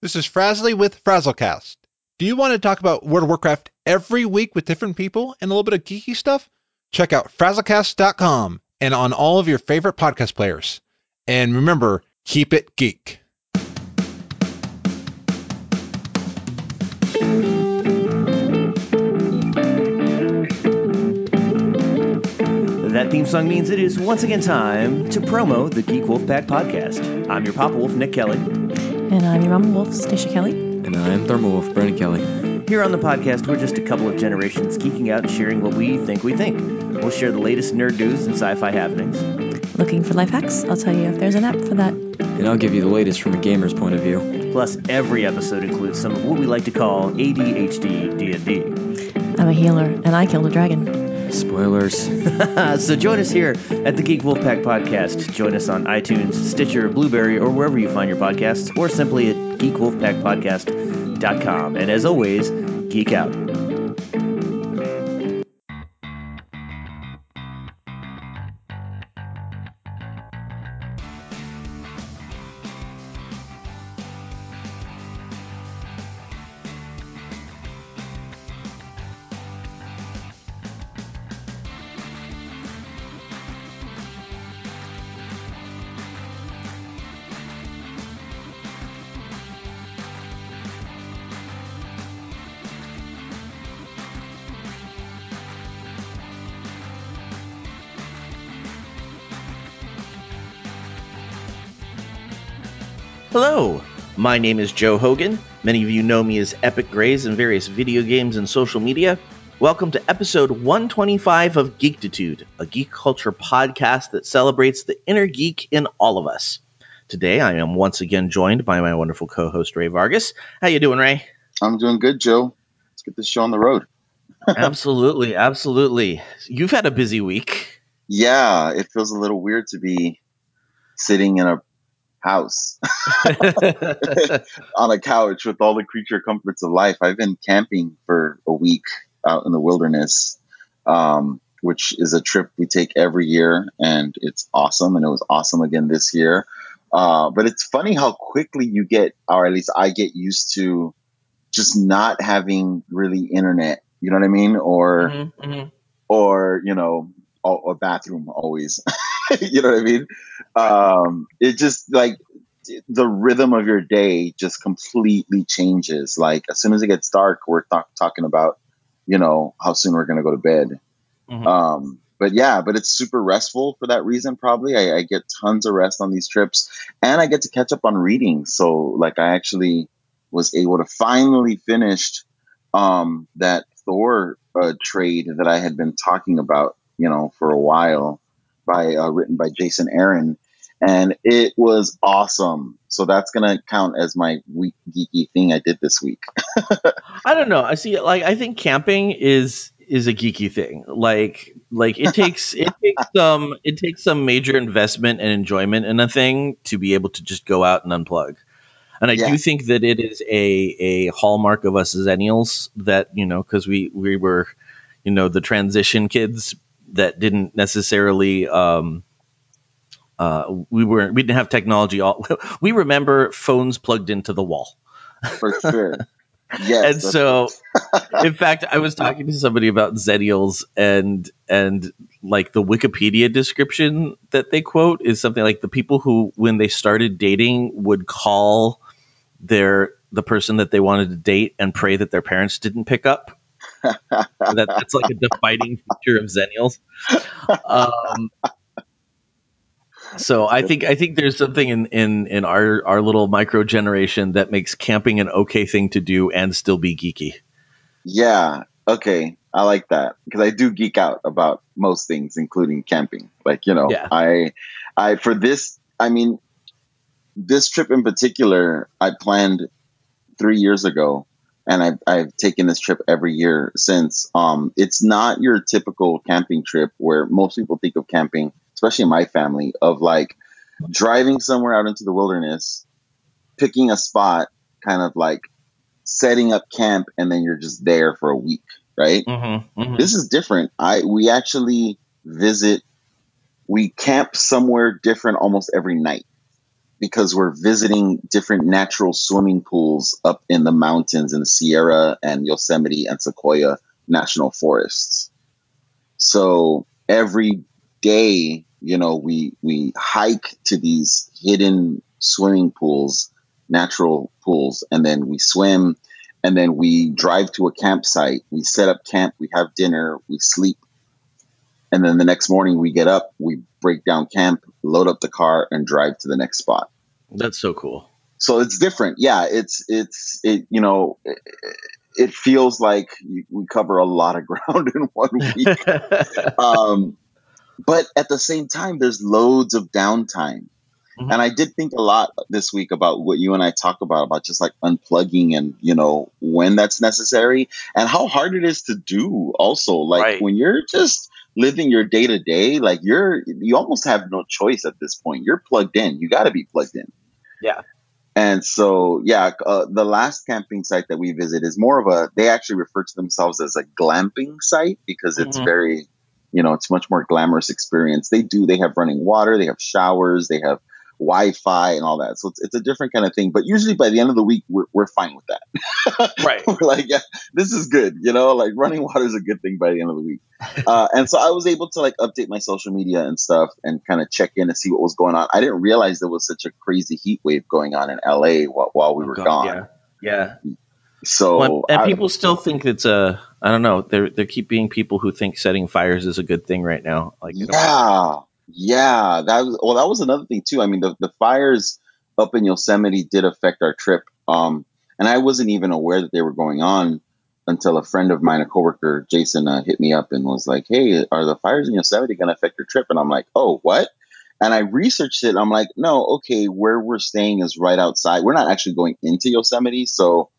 This is Frazzly with Frazzlecast. Do you want to talk about World of Warcraft every week with different people and a little bit of geeky stuff? Check out frazzlecast.com and on all of your favorite podcast players. And remember, keep it geek. That theme song means it is once again time to promo the Geek Wolf Pack podcast. I'm your Papa Wolf, Nick Kelly. And I'm your Mama Wolf, Stacia Kelly. And I'm Thermal Wolf, Brandon Kelly. Here on the podcast, we're just a couple of generations geeking out and sharing what we think we think. We'll share the latest nerd news and sci fi happenings. Looking for life hacks? I'll tell you if there's an app for that. And I'll give you the latest from a gamer's point of view. Plus, every episode includes some of what we like to call ADHD D&D. I'm a healer, and I killed a dragon. Spoilers. so join us here at the Geek Wolfpack Podcast. Join us on iTunes, Stitcher, Blubrry, or wherever you find your podcasts, or simply at geekwolfpackpodcast.com. And as always, geek out. Hello, my name is Joe Hogan. Many of you know me as Epic Grays in various video games and social media. Welcome to episode 125 of Geektitude, a geek culture podcast that celebrates the inner geek in all of us. Today, I am once again joined by my wonderful co-host Ray Vargas. How you doing, Ray? I'm doing good, Joe. Let's get this show on the road. absolutely, absolutely. You've had a busy week. Yeah, it feels a little weird to be sitting in a house on a couch with all the creature comforts of life. I've been camping for a week out in the wilderness, um, which is a trip we take every year, and it's awesome. And it was awesome again this year. Uh, but it's funny how quickly you get, or at least I get used to just not having really internet. You know what I mean? Or, mm-hmm, mm-hmm. or you know, a, bathroom always. you know what I mean? Um, it just like the rhythm of your day just completely changes. Like as soon as it gets dark, we're th- talking about, you know, how soon we're going to go to bed. Mm-hmm. Um, but yeah, but it's super restful for that reason. Probably I, I, get tons of rest on these trips, and I get to catch up on reading. So like I actually was able to finally finish um, that Thor uh, trade that I had been talking about, you know, for a while by uh, written by Jason Aaron, and it was awesome. So that's gonna count as my week geeky thing I did this week. I don't know. I see. Like I think camping is is a geeky thing. Like like it takes it takes some it takes some major investment and enjoyment in a thing to be able to just go out and unplug. And I yeah. do think that it is a a hallmark of us Xennials that you know because we we were you know the transition kids that didn't necessarily um, uh, we weren't we didn't have technology all we remember phones plugged into the wall. For sure. Yes and so in fact i was talking to somebody about xennials and and like the wikipedia description that they quote is something like the people who when they started dating would call their the person that they wanted to date and pray that their parents didn't pick up that, that's like a defining feature of Xennials. Um, so I think I think there's something in, in in our our little micro generation that makes camping an okay thing to do and still be geeky. Yeah. Okay. I like that because I do geek out about most things, including camping. Like you know, yeah. I I for this, I mean, this trip in particular, I planned three years ago and I've, I've taken this trip every year since. Um, it's not your typical camping trip where most people think of camping, especially in my family, of like driving somewhere out into the wilderness, picking a spot, kind of like setting up camp, and then you're just there for a week, right? Mm-hmm, mm-hmm. This is different. I we actually visit, we camp somewhere different almost every night. Because we're visiting different natural swimming pools up in the mountains in the Sierra and Yosemite and Sequoia national forests. So every day, you know, we we hike to these hidden swimming pools, natural pools, and then we swim, and then we drive to a campsite. We set up camp, we have dinner, we sleep, and then the next morning we get up, we break down camp, load up the car, and drive to the next spot. That's so cool. So it's different. Yeah, it's it's it. You know. It, it feels like we cover a lot of ground in one week. um, but at the same time, there's loads of downtime. Mm-hmm. And I did think a lot this week about what you and I talk about, about just like unplugging and, you know, when that's necessary and how hard it is to do also. Like right. when you're just living your day to day, like you're, you almost have no choice at this point. You're plugged in. You got to be plugged in. Yeah. And so, yeah, uh, the last camping site that we visit is more of a, they actually refer to themselves as a glamping site because it's mm-hmm. very, you know, it's much more glamorous experience. They do, they have running water, they have showers, they have Wi-Fi and all that. So it's, it's a different kind of thing. But usually by the end of the week, we're, we're fine with that. right. we're like, yeah, this is good. You know, like running water is a good thing by the end of the week. Uh, and so I was able to like update my social media and stuff and kind of check in and see what was going on. I didn't realize there was such a crazy heat wave going on in LA while, while we oh, were God, gone. Yeah. Yeah. So well, and I, people still think it's a I don't know. There there keep being people who think setting fires is a good thing right now. Like yeah, yeah, that was well. That was another thing too. I mean, the the fires up in Yosemite did affect our trip, um, and I wasn't even aware that they were going on until a friend of mine, a coworker, Jason, uh, hit me up and was like, "Hey, are the fires in Yosemite going to affect your trip?" And I'm like, "Oh, what?" And I researched it. I'm like, "No, okay, where we're staying is right outside. We're not actually going into Yosemite, so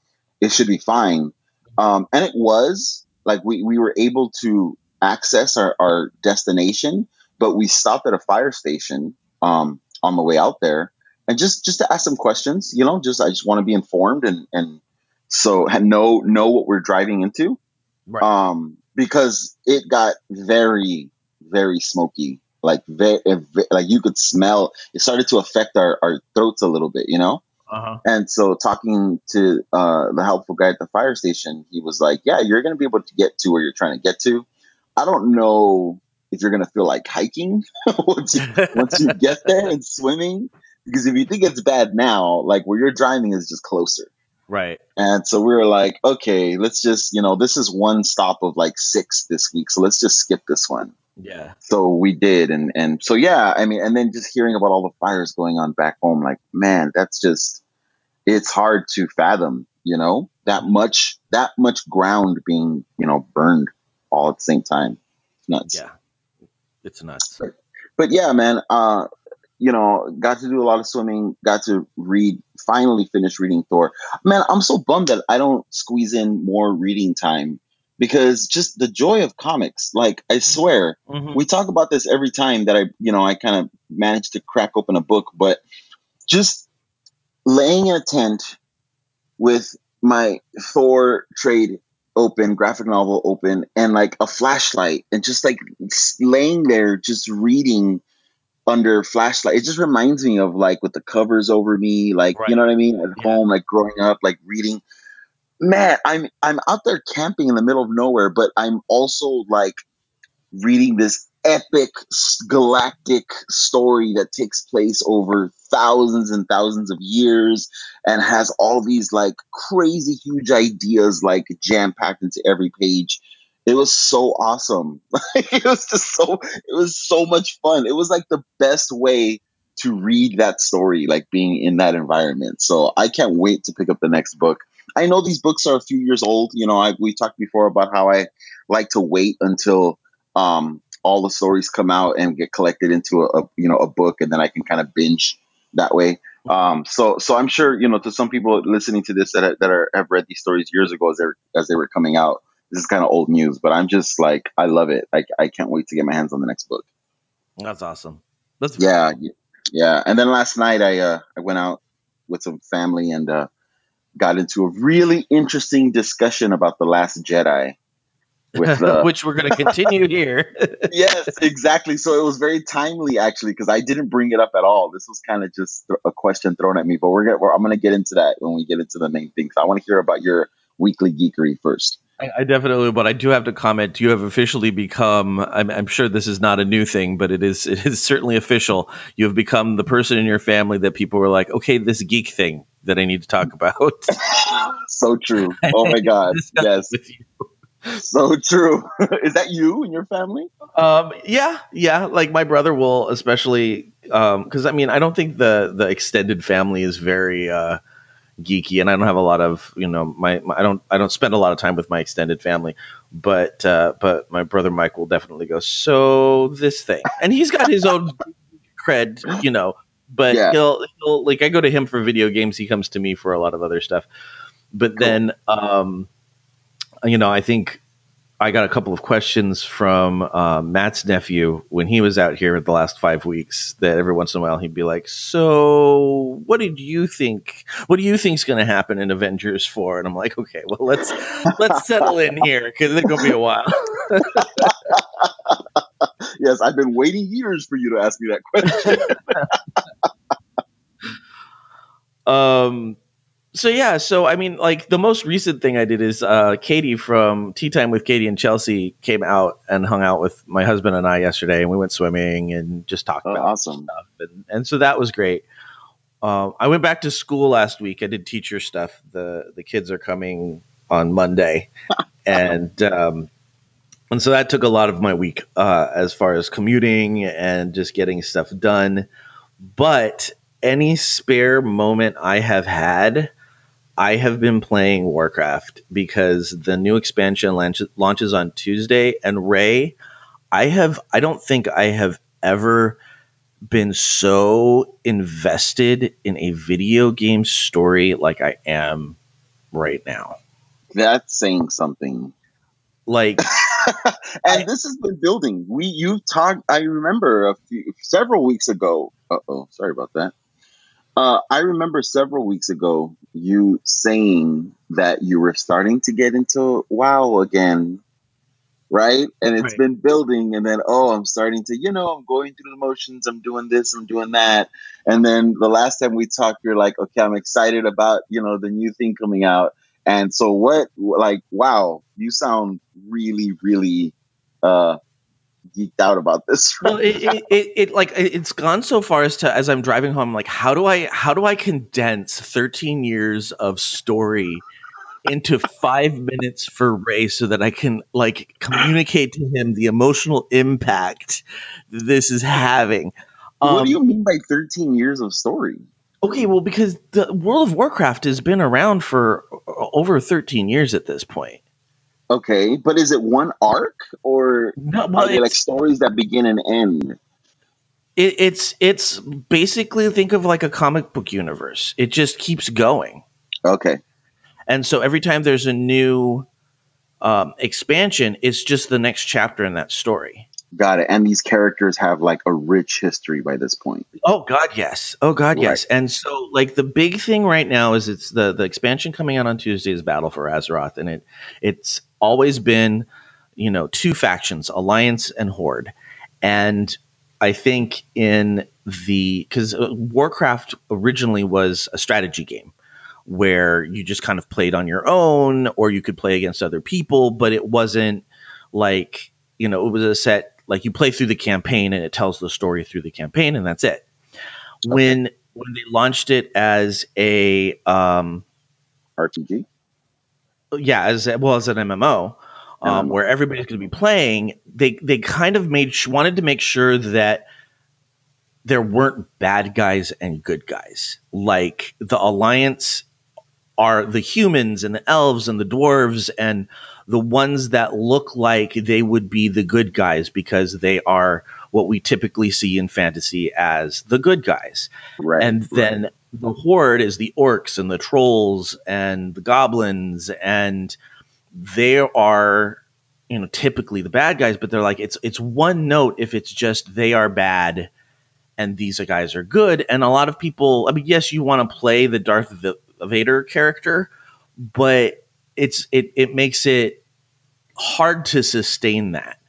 it should be fine." Um, and it was like we we were able to access our, our destination but we stopped at a fire station um, on the way out there, and just just to ask some questions. You know, just I just want to be informed and and so know know what we're driving into. Right. Um, because it got very very smoky, like very, like you could smell. It started to affect our our throats a little bit. You know. Uh-huh. And so, talking to uh, the helpful guy at the fire station, he was like, "Yeah, you're going to be able to get to where you're trying to get to. I don't know if you're going to feel like hiking once, you, once you get there and swimming. Because if you think it's bad now, like where you're driving is just closer. Right. And so we were like, okay, let's just, you know, this is one stop of like six this week. So let's just skip this one. Yeah. So we did. And, and so, yeah, I mean, and then just hearing about all the fires going on back home, like, man, that's just, it's hard to fathom, you know, that much, that much ground being, you know, burned all at the same time. It's nuts. Yeah. It's nuts. But, but yeah, man. Uh, you know, got to do a lot of swimming. Got to read. Finally, finished reading Thor. Man, I'm so bummed that I don't squeeze in more reading time because just the joy of comics. Like I mm-hmm. swear, mm-hmm. we talk about this every time that I, you know, I kind of manage to crack open a book, but just laying in a tent with my Thor trade open, graphic novel open, and like a flashlight, and just like laying there, just reading under flashlight. It just reminds me of like with the covers over me, like right. you know what I mean, at yeah. home, like growing up, like reading. Man, I'm I'm out there camping in the middle of nowhere, but I'm also like reading this epic galactic story that takes place over thousands and thousands of years and has all these like crazy huge ideas like jam packed into every page. It was so awesome. it was just so it was so much fun. It was like the best way to read that story, like being in that environment. So I can't wait to pick up the next book. I know these books are a few years old. You know, I, we talked before about how I like to wait until um, all the stories come out and get collected into a, a you know a book, and then I can kind of binge that way. Um, so so I'm sure you know to some people listening to this that that are have read these stories years ago as they as they were coming out. This is kind of old news, but I'm just like I love it. I I can't wait to get my hands on the next book. That's awesome. That's yeah yeah. And then last night I uh I went out with some family and uh got into a really interesting discussion about the Last Jedi with uh, which we're going to continue here. yes, exactly. So it was very timely actually because I didn't bring it up at all. This was kind of just th- a question thrown at me, but we're gonna we're, I'm gonna get into that when we get into the main things. I want to hear about your weekly geekery first. I, I definitely, but I do have to comment. You have officially become. I'm, I'm sure this is not a new thing, but it is. It is certainly official. You have become the person in your family that people were like, okay, this geek thing that I need to talk about. so true. Oh my god. Yes. It with you. So true. Is that you and your family? Um, yeah, yeah. Like my brother will, especially because I mean, I don't think the the extended family is very uh, geeky, and I don't have a lot of you know my, my I don't I don't spend a lot of time with my extended family, but uh, but my brother Mike will definitely go. So this thing, and he's got his own cred, you know. But Yeah. he'll he'll like I go to him for video games. He comes to me for a lot of other stuff. But then, um, you know, I think I got a couple of questions from uh, Matt's nephew when he was out here the last five weeks. That every once in a while he'd be like, "So, what did you think? What do you think's going to happen in Avengers 4? And I'm like, "Okay, well let's let's settle in here because it's going to be a while." Yes, I've been waiting years for you to ask me that question. um, so yeah, so I mean, like the most recent thing I did is uh, Katie from Tea Time with Katie and Chelsea came out and hung out with my husband and I yesterday, and we went swimming and just talked Oh, about awesome. stuff, and, and so that was great. Um, I went back to school last week. I did teacher stuff. the The kids are coming on Monday, and um, and so that took a lot of my week uh, as far as commuting and just getting stuff done. But any spare moment I have had, I have been playing Warcraft because the new expansion launch- launches on Tuesday. And Ray, I have I don't think I have ever been so invested in a video game story like I am right now. That's saying something. Like and I- this has been building. We you've talked. I remember a few several weeks ago. Uh oh, sorry about that. Uh, I remember several weeks ago you saying that you were starting to get into WoW again, right? And it's Right. been building, and then oh, I'm starting to, you know, I'm going through the motions. I'm doing this, I'm doing that, and then the last time we talked, you're like, okay, I'm excited about you know the new thing coming out. And so what? Like, wow, you sound really, really uh, geeked out about this. well it, it, it, it like it- it's gone so far as to as i'm driving home like how do i how do i condense 13 years of story into five minutes for ray so that i can like communicate to him the emotional impact this is having what Um, do you mean by 13 years of story? okay well because the world of warcraft has been around for over 13 years at this point Okay, but is it one arc or no, are they like it's, stories that begin and end? it, it's it's basically think of like a comic book universe it just keeps going Okay, And so every time there's a new um, expansion, it's just the next chapter in that story. got it. And these characters have like a rich history by this point. Oh God, yes. Oh God, Right. yes. And so, like the big thing right now is it's the the expansion coming out on Tuesday is Battle for Azeroth, and it it's always been, you know, two factions, Alliance and Horde, and I think in the because Warcraft originally was a strategy game where you just kind of played on your own or you could play against other people, but it wasn't like, you know, it was a set like you play through the campaign and it tells the story through the campaign and that's it. When when they launched it as a um RPG. Yeah, as well as an MMO, um, where everybody's going to be playing, they they kind of made wanted to make sure that there weren't bad guys and good guys. Like the alliance are the humans and the elves and the dwarves and the ones that look like they would be the good guys because they are what we typically see in fantasy as the good guys Right. and then the horde is the orcs and the trolls and the goblins and they are you know typically the bad guys but they're like it's it's one note if it's just they are bad and these guys are good and a lot of people i mean yes you want to play the darth vader character but it's it it makes it hard to sustain that.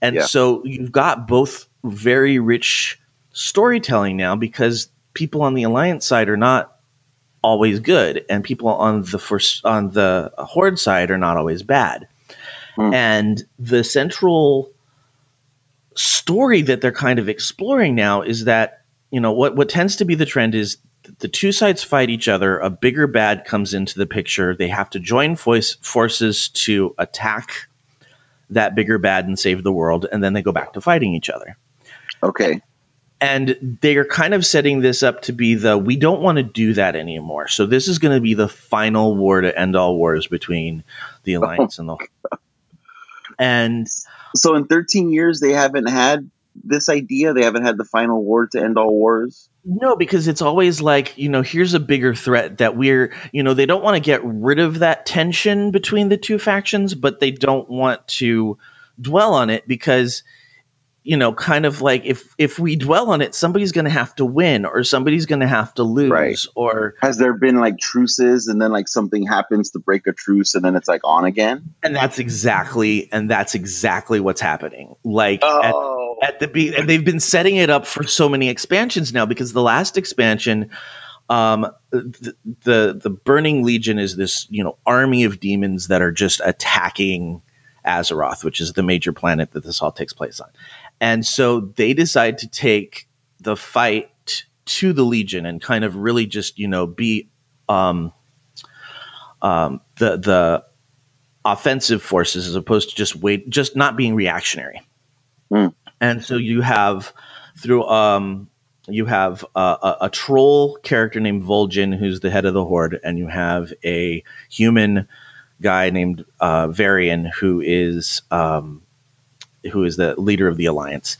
And Yeah. so you've got both very rich storytelling now because people on the alliance side are not always good and people on the first on the horde side are not always bad. Hmm. And the central story that they're kind of exploring now is that you know what what tends to be the trend is the two sides fight each other a bigger bad comes into the picture they have to join voice forces to attack that bigger bad and save the world and then they go back to fighting each other Okay. And they're kind of setting this up to be the we don't want to do that anymore so this is going to be the final war to end all wars between the alliance and the and So in 13 years, they haven't had this idea. They haven't had the final war to end all wars. No, because it's always like, you know, here's a bigger threat that we're, you know, they don't want to get rid of that tension between the two factions, but they don't want to dwell on it because, you know, kind of like if if we dwell on it, somebody's going to have to win or somebody's going to have to lose Right. or Has there been like truces and then like something happens to break a truce and then it's like on again? and that's exactly and that's exactly what's happening. Like at Oh. at the be- and they've been setting it up for so many expansions now because the last expansion um the, the the burning legion is this you know army of demons that are just attacking azeroth which is the major planet that this all takes place on and so they decide to take the fight to the legion and kind of really just you know be um um the the offensive forces as opposed to just wait just not being reactionary Hmm. and so you have through um you have a, a, a troll character named Vol'jin, who's the head of the horde, and you have a human guy named uh, Varian, who is um, who is the leader of the alliance,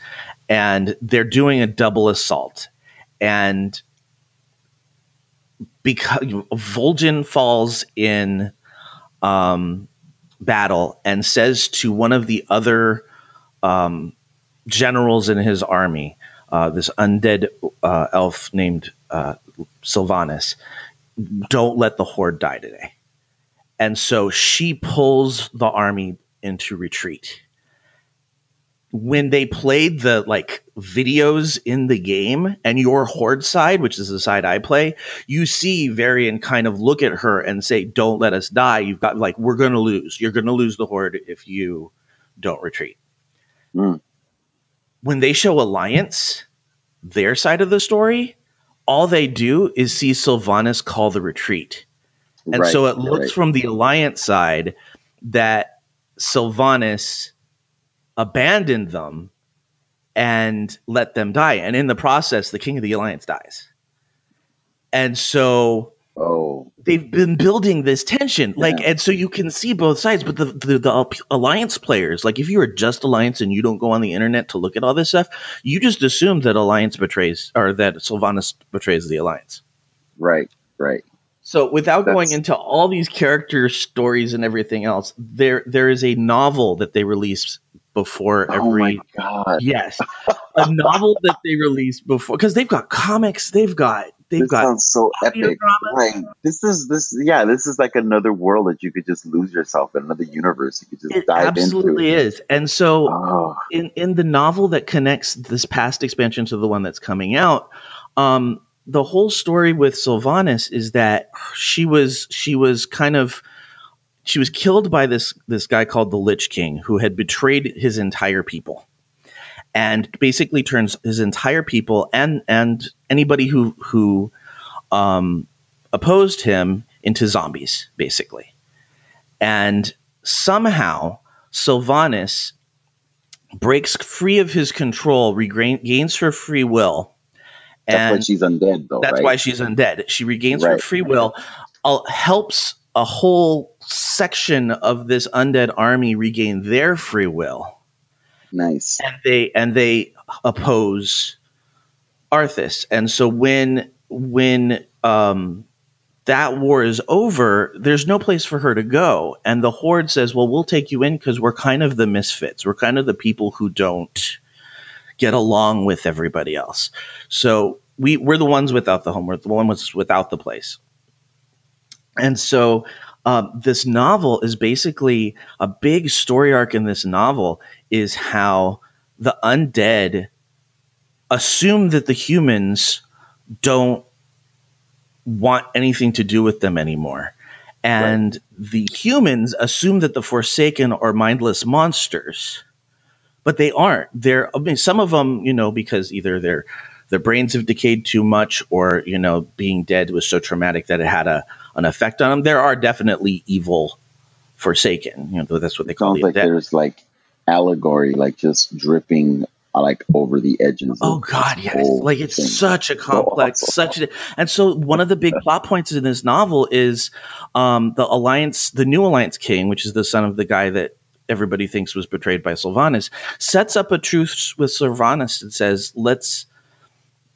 and they're doing a double assault, and because Vol'jin falls in um, battle and says to one of the other um, generals in his army, uh, this undead uh, elf named uh, don't let the horde die today. And so she pulls the army into retreat. When they played the like videos in the game and your horde side, which is the side I play, you see Varian kind of look at her and say, Don't let us die. You've got like, we're gonna lose. You're gonna lose the horde if you don't retreat. Hmm. When they show Alliance, their side of the story, all they do is see Sylvanas call the retreat. And Right, so it looks right. from the Alliance side that Sylvanas abandoned them and let them die. And in the process, the king of the Alliance dies. And so Oh. they've been building this tension like and so you can see both sides but the, the the alliance players like if you are just alliance and you don't go on the internet to look at all this stuff you just assume that alliance betrays or that sylvanas betrays the alliance Right. Right. so without going into all these character stories and everything else there there is a novel that they released before Oh my every god. yes a novel that they released before because they've got comics they've got they've This got sounds so epic. Right. This is this yeah, this is like another world that you could just lose yourself in, another universe you could just it dive absolutely into. is and so Oh, in in the novel that connects this past expansion to the one that's coming out, um, the whole story with Sylvanas is that she was she was kind of she was killed by this this guy called the Lich King who had betrayed his entire people and basically turns his entire people and and anybody who who um, opposed him into zombies basically and somehow Sylvanas breaks free of his control, regains her free will, that's why and she's undead though, that's right? why she's undead. She regains her free will, uh, helps a whole section of this undead army regain their free will, nice. and they and they oppose Arthas. And so when when um, that war is over, there's no place for her to go. And the Horde says, Well, we'll take you in because we're kind of the misfits. We're kind of the people who don't get along with everybody else. So we, we're the ones without the home. We're the ones without the place. And so um, this novel is basically a big story arc in this novel is how the undead assume that the humans don't want anything to do with them anymore. And the humans assume that the Forsaken are mindless monsters, but they aren't. They're, I mean, some of them, you know, because either their their brains have decayed too much, or you know, being dead was so traumatic that it had a an effect on them. There are definitely evil Forsaken. You know, that's what they call Sounds the like there's like allegory, like just dripping like over the edges. Oh God, yes! Like it's thing. such a complex, such a, and so one of the big plot points in this novel is um, the alliance, the new alliance king, which is the son of the guy that everybody thinks was betrayed by Sylvanas, sets up a truce with Sylvanas and says, "Let's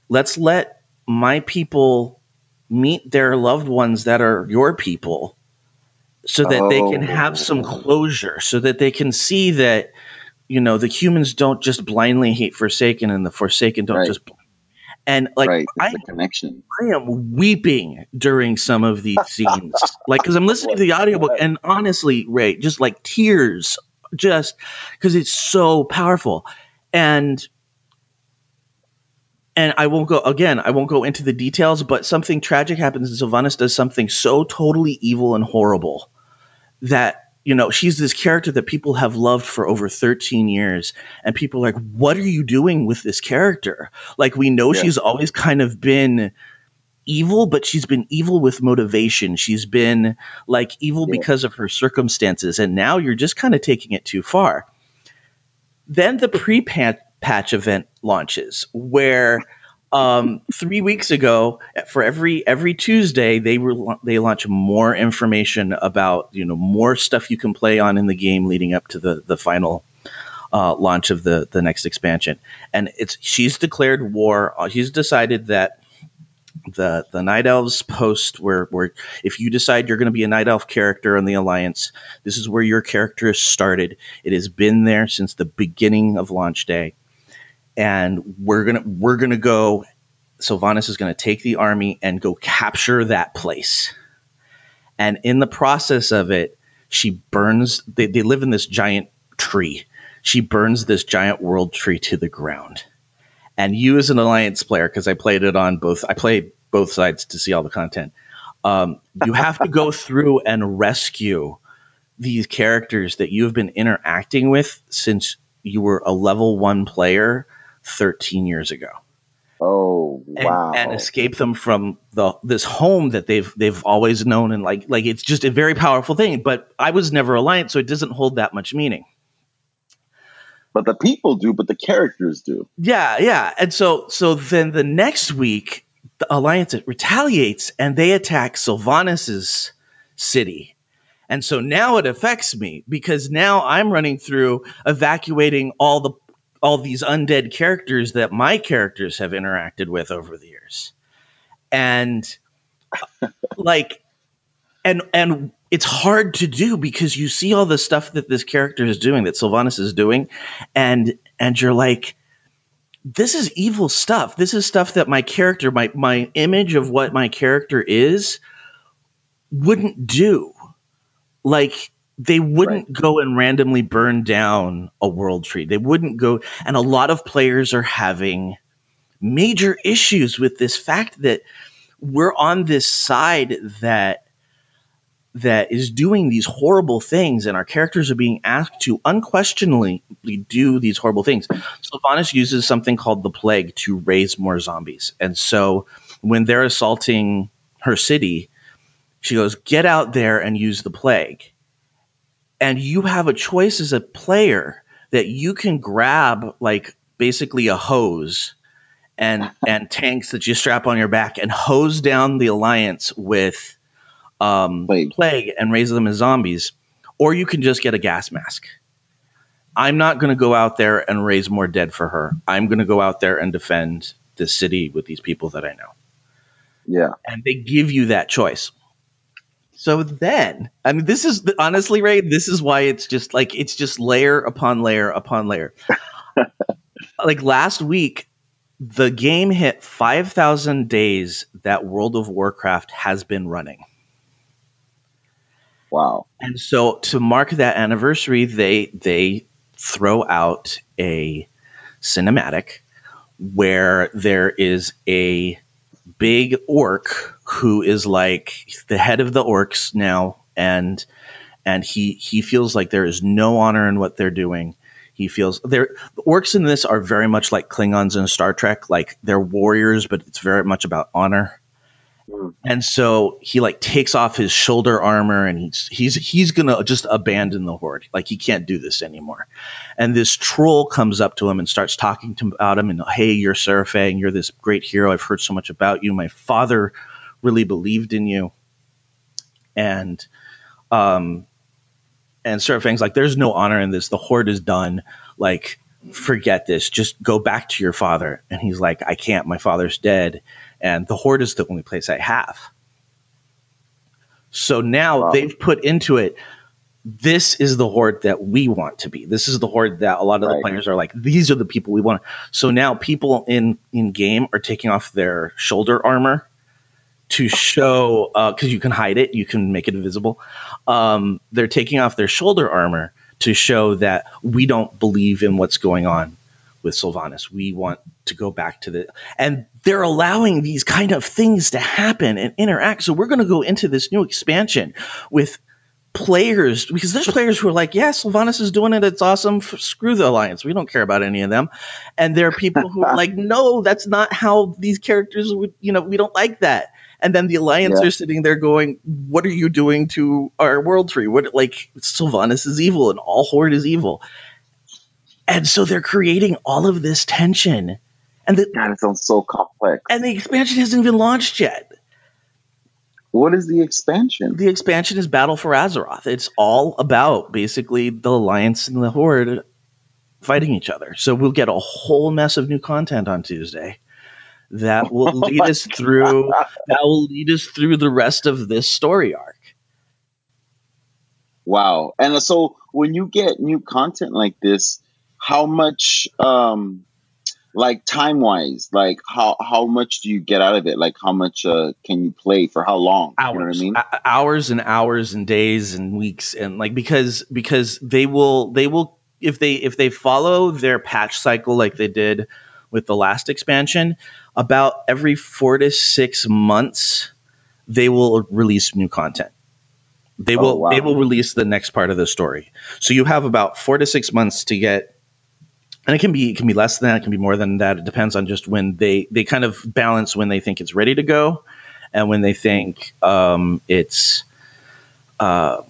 let's let my people meet their loved ones that are your people." So that they can have oh. some Oh. closure, so that they can see that you know the humans don't just blindly hate Forsaken, and the Forsaken don't Right. just and like right, I, connection. I am weeping during some of these scenes like because i'm listening to the audiobook and honestly ray just like tears just because it's so powerful and and i won't go again i won't go into the details but something tragic happens and sylvanas does something so totally evil and horrible that you know she's this character that people have loved for over 13 years. And people are like what are you doing with this character? Like we know Yeah. she's always kind of been evil but she's been evil with motivation. She's been like evil Yeah. because of her circumstances. And now you're just kind of taking it too far. Then the pre-patch event launches where um, three weeks ago for every every tuesday they were they launch more information about you know more stuff you can play on in the game leading up to the the final uh, launch of the the next expansion. And it's she's declared war. Uh, she's decided that the the night elves post where where if you decide you're going to be a night elf character in the alliance this is where your character started. It has been there since the beginning of launch day and we're gonna we're gonna go sylvanas is gonna take the army and go capture that place. And in the process of it she burns they, they live in this giant tree. She burns this giant world tree to the ground. And you as an alliance player because i played it on both i played both sides to see all the content um, you have to go through and rescue these characters that you have been interacting with since you were a level one player 13 years ago Oh and, wow! and escape them from the this home that they've they've always known and like like it's just a very powerful thing but i was never alliance so it doesn't hold that much meaning but the people do, but the characters do. Yeah, yeah. And so so then the next week the alliance retaliates and they attack Sylvanas's city. And so now it affects me because now I'm running through evacuating all the all these undead characters that my characters have interacted with over the years. And like and and it's hard to do because you see all the stuff that this character is doing that Sylvanas is doing and and you're like this is evil stuff. This is stuff that my character, my my image of what my character is, wouldn't do. Like they wouldn't go and randomly burn down a world tree. They wouldn't go, and a lot of players are having major issues with this fact that we're on this side that that is doing these horrible things and our characters are being asked to unquestionably do these horrible things. Sylvanas uses something called the plague to raise more zombies. And so when they're assaulting her city, she goes, "Get out there and use the plague." And you have a choice as a player that you can grab like basically a hose and and tanks that you strap on your back and hose down the alliance with um, Plague. plague. and raise them as zombies, or you can just get a gas mask. I'm not going to go out there and raise more dead for her. I'm going to go out there and defend this city with these people that I know. Yeah, And they give you that choice. So then, I mean, this is honestly, Ray, this is why it's just like, it's just layer upon layer upon layer. like last week, the game hit 5,000 days that World of Warcraft has been running. Wow. And so to mark that anniversary, they they throw out a cinematic where there is a big orc who is like the head of the orcs now and and he he feels like there is no honor in what they're doing. He feels there the orcs in this are very much like Klingons in Star Trek, like they're warriors, but it's very much about honor. Mm. And so he like takes off his shoulder armor and he's he's he's gonna just abandon the horde. Like he can't do this anymore. And this troll comes up to him and starts talking to him about him and hey, you're Saurfang, you're this great hero. I've heard so much about you. My father really believed in you. And um and Saurfang's like, there's no honor in this. The horde is done. Like, forget this. Just go back to your father. And he's like, I can't. My father's dead. And the horde is the only place I have. So now Wow. they've put into it, this is the horde that we want to be. This is the horde that a lot of the players are like, these are the people we want. So now people in in game are taking off their shoulder armor to show because you can hide it, you can make it invisible. Um, they're taking off their shoulder armor to show that we don't believe in what's going on with Sylvanas. We want to go back to the and they're allowing these kind of things to happen and interact. So we're going to go into this new expansion with players because there's players who are like, yeah, Sylvanas is doing it. It's awesome. Screw the alliance. We don't care about any of them. And there are people who are like, no, that's not how these characters would. You know, we don't like that. And then the alliance Yeah. are sitting there going, "What are you doing to our world tree? What like Sylvanas is evil and all Horde is evil." And so they're creating all of this tension, and the God, it sounds so complex. and the expansion hasn't even launched yet. What is the expansion? The expansion is Battle for Azeroth. It's all about basically the Alliance and the Horde fighting each other. So we'll get a whole mess of new content on Tuesday that will Oh lead us through that will lead us through the rest of this story arc. Wow. And so when you get new content like this, how much um like time wise, like how how much do you get out of it? Like how much uh can you play for how long? hours You know what I mean? Hours and hours and days and weeks and like because because they will they will if they if they follow their patch cycle like they did with the last expansion about every 4 to 6 months they will release new content they Oh, will wow. they will release the next part of the story so you have about 4 to 6 months to get and it can be it can be less than that it can be more than that. It depends on just when they they kind of balance when they think it's ready to go and when they think um, it's uh,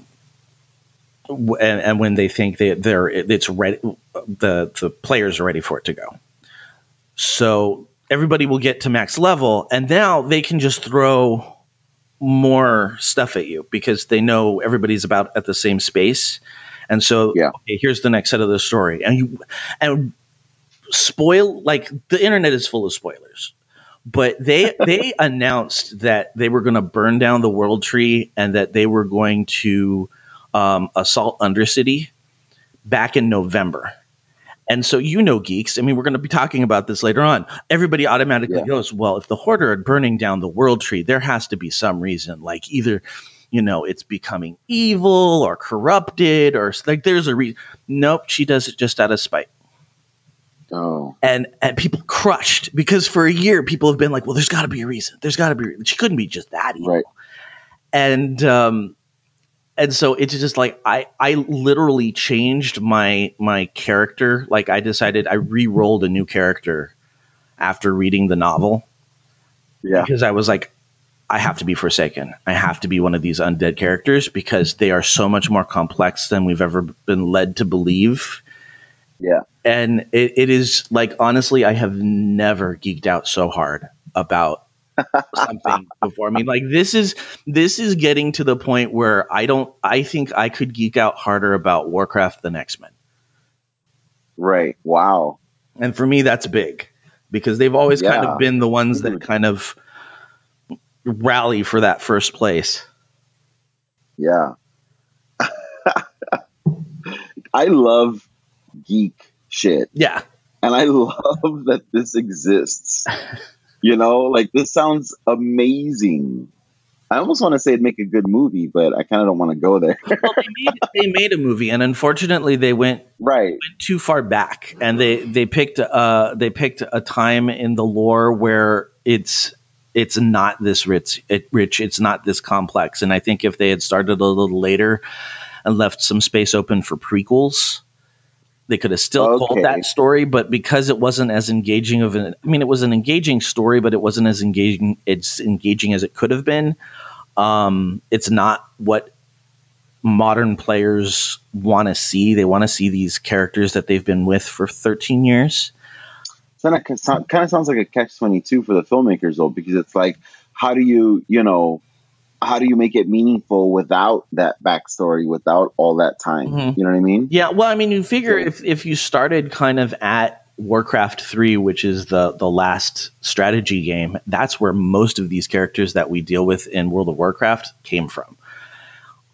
and, and when they think they, they're it's ready the the players are ready for it to go. So everybody will get to max level and now they can just throw more stuff at you because they know everybody's about at the same space and so Yeah. okay here's the next set of the story and you and spoil like the internet is full of spoilers but they they announced that they were going to burn down the world tree and that they were going to um, assault undercity back in november and so you know geeks i mean we're going to be talking about this later on everybody automatically Yeah. goes well if the hoarder are burning down the world tree there has to be some reason like either you know it's becoming evil or corrupted or like there's a reason nope she does it just out of spite Oh. and and people crushed because for a year people have been like, well, there's got to be a reason. There's got to be. A reason. She couldn't be just that evil. Right. And um, and so it's just like I I literally changed my my character. Like I decided I re-rolled a new character after reading the novel Yeah. because I was like. I have to be Forsaken. I have to be one of these undead characters because they are so much more complex than we've ever been led to believe Yeah. and it, it is like honestly i have never geeked out so hard about something before i mean like this is this is getting to the point where i don't i think i could geek out harder about warcraft than x-men Right. Wow. and for me that's big because they've always kind of been the ones that mm-hmm. kind of rally for that first place Yeah. I love geek shit. yeah And I love that this exists. You know, like this sounds amazing. I almost want to say it'd make a good movie, but I kind of don't want to go there. well, they made they made a movie, and unfortunately, they went right. went too far back, and they they picked uh they picked a time in the lore where it's it's not this rich it, rich it's not this complex, and I think if they had started a little later and left some space open for prequels. They could have still Okay. told that story, but because it wasn't as engaging of an, I mean, it was an engaging story, but it wasn't as engaging, it's engaging as it could have been. Um, it's not what modern players want to see. They want to see these characters that they've been with for 13 years. That kind of sounds like a catch twenty two for the filmmakers though, because it's like, how do you, you know, how do you make it meaningful without that backstory, without all that time? Mhm. You know what I mean? Yeah, well, I mean, you figure if if you started kind of at Warcraft 3, which is the the last strategy game, that's where most of these characters that we deal with in World of Warcraft came from.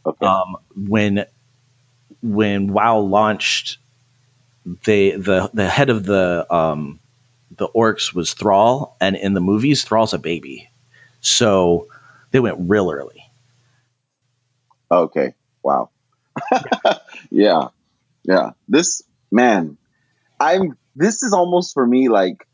Okay. Um, when when WoW launched, they the the head of the um, the orcs was Thrall, and in the movies, Thrall's a baby, so they went real early. Okay. Wow. yeah. Yeah. This man, I'm this is almost for me like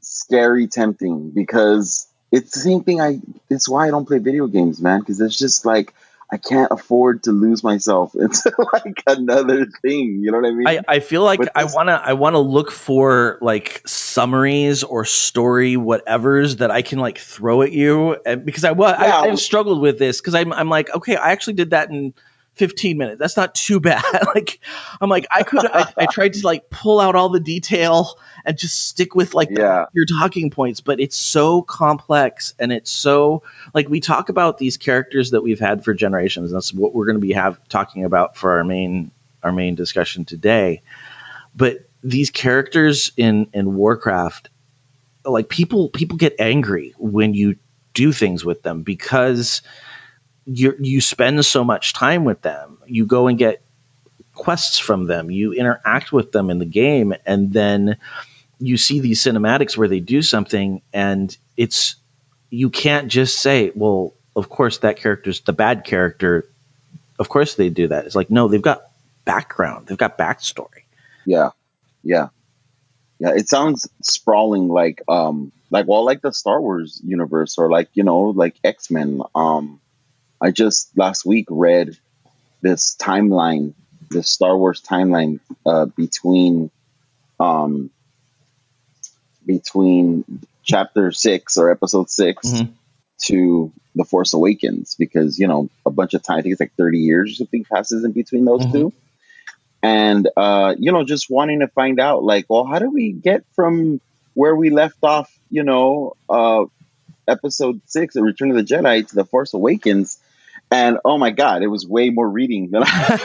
scary tempting because it's the same thing I it's why I don't play video games, man, because it's just like I can't afford to lose myself into like another thing. You know what I mean? I, I feel like With I this- wanna I wanna look for like summaries or story whatever's that I can like throw at you and because I was Yeah. I, I've struggled with this because I'm I'm like okay I actually did that in 15 minutes. That's not too bad. Like I'm like I could I, I tried to like pull out all the detail and just stick with like the- Yeah. your talking points but it's so complex and it's so like we talk about these characters that we've had for generations that's what we're going to be have talking about for our main our main discussion today. But these characters in in warcraft like people people get angry when you do things with them because you you spend so much time with them. You go and get quests from them. You interact with them in the game. And then you see these cinematics where they do something and it's you can't just say well of course that character's the bad character. Of course they do that. It's like no they've got background. They've got backstory. Yeah, yeah, yeah. It sounds sprawling, like um, like well, like the Star Wars universe, or like you know, like X Men. Um, I just last week read this timeline, this Star Wars timeline uh, between um, between Chapter Six or Episode 6 Mhm. to The Force Awakens, because you know a bunch of time. I think it's like thirty years or something passes in between those Mhm. two and uh, you know, just wanting to find out, like, well, how do we get from where we left off, you know, uh, episode six, The Return of the Jedi, to The Force Awakens? And oh my God, it was way more reading than I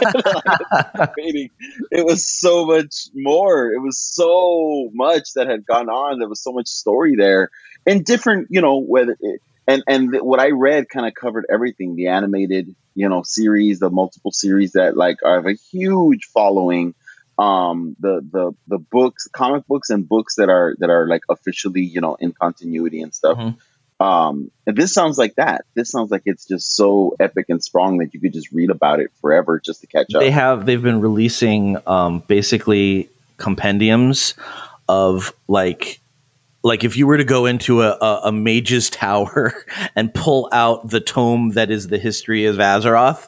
anticipated. It was so much more. It was so much that had gone on. There was so much story there, and different, you know, whether it, and and what I read kind of covered everything. The animated, you know, series, the multiple series that like have a huge following. Um, the the the books, comic books, and books that are that are like officially, you know, in continuity and stuff. Mhm. Um, this sounds like that. This sounds like it's just so epic and strong that you could just read about it forever just to catch up. they have they've been releasing um, basically compendiums of like like if you were to go into a, a, a mage's tower and pull out the tome that is the history of Azeroth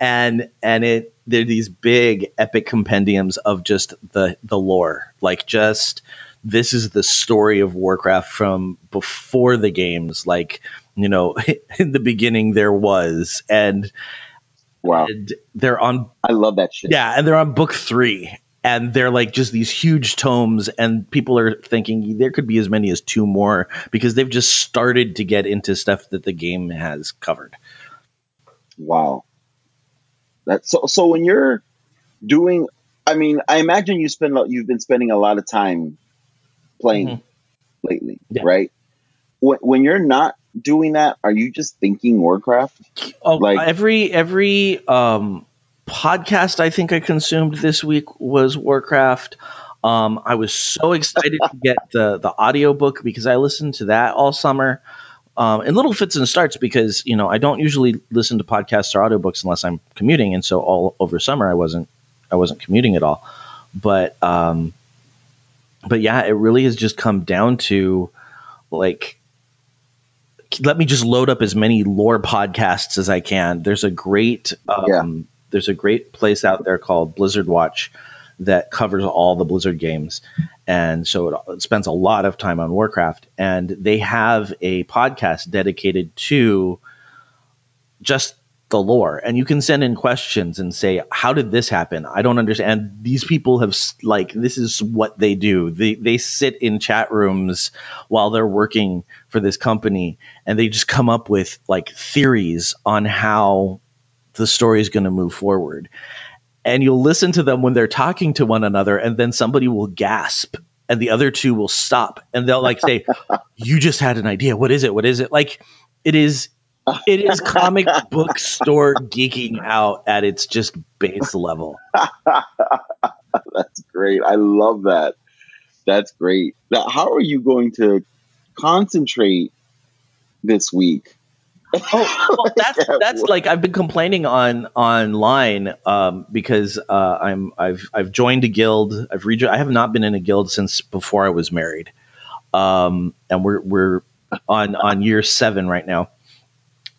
and and it they're these big epic compendiums of just the the lore like just this is the story of Warcraft from before the games like you know in the beginning there was and wow, and they're on I love that shit. yeah, and they're on book three, and they're like just these huge tomes, and people are thinking there could be as many as two more because they've just started to get into stuff that the game has covered. Wow. That so so when you're doing, I mean, I imagine you spend you've been spending a lot of time playing Mhm. lately, Yeah. right? When, when you're not doing that, are you just thinking Warcraft? Oh, Like- every every um, podcast I think I consumed this week was Warcraft. Um, I was so excited to get the the audiobook because I listened to that all summer. um, in little fits and starts because you know I don't usually listen to podcasts or audiobooks unless I'm commuting, and so all over summer I wasn't I wasn't commuting at all. But um, but yeah, it really has just come down to like let me just load up as many lore podcasts as I can. There's a great um, Yeah. there's a great place out there called Blizzard Watch that covers all the Blizzard games, and so it, it spends a lot of time on Warcraft. And they have a podcast dedicated to just the lore, and you can send in questions and say, "How did this happen? I don't understand." These people have like this is what they do. They they sit in chat rooms while they're working for this company, and they just come up with like theories on how the story is going to move forward. And you'll listen to them when they're talking to one another, and then somebody will gasp, and the other two will stop, and they'll like say, "You just had an idea. What is it? What is it?" Like it is. It is comic book store geeking out at its just base level. That's great. I love that. That's great. Now, how are you going to concentrate this week? Oh, well, that's that's like I've been complaining on online um, because uh, I'm I've I've joined a guild. I've rejo- I have not been in a guild since before I was married, um, and we're we're on on year seven right now.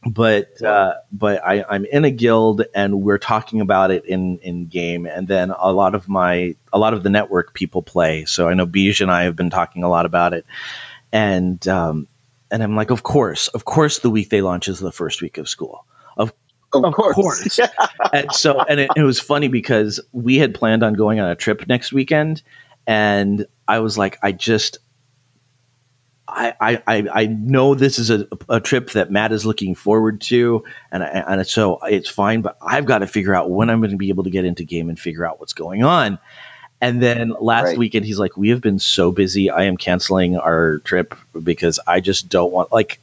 But uh, but I, I'm in a guild and we're talking about it in in game, and then a lot of my a lot of the network people play. So I know Bij and I have been talking a lot about it, and um, and I'm like, of course, of course, the week they launch is the first week of school. Of Of, Of course. course. and so and it, it was funny because we had planned on going on a trip next weekend and i was like i just I, I, I know this is a, a trip that Matt is looking forward to, and I, and so it's fine. But I've got to figure out when I'm going to be able to get into game and figure out what's going on. And then last Right. weekend, he's like, "We have been so busy. I am canceling our trip because I just don't want like."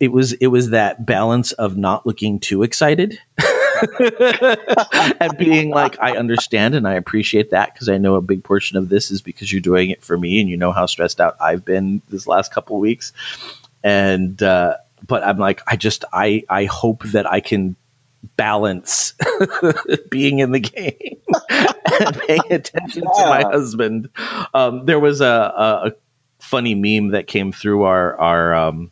It was it was that balance of not looking too excited and being like, I understand and I appreciate that because I know a big portion of this is because you're doing it for me and you know how stressed out I've been this last couple weeks. And uh, but I'm like, I just I I hope that I can balance being in the game and paying attention to my husband. Um, there was a, a, a funny meme that came through our our, um,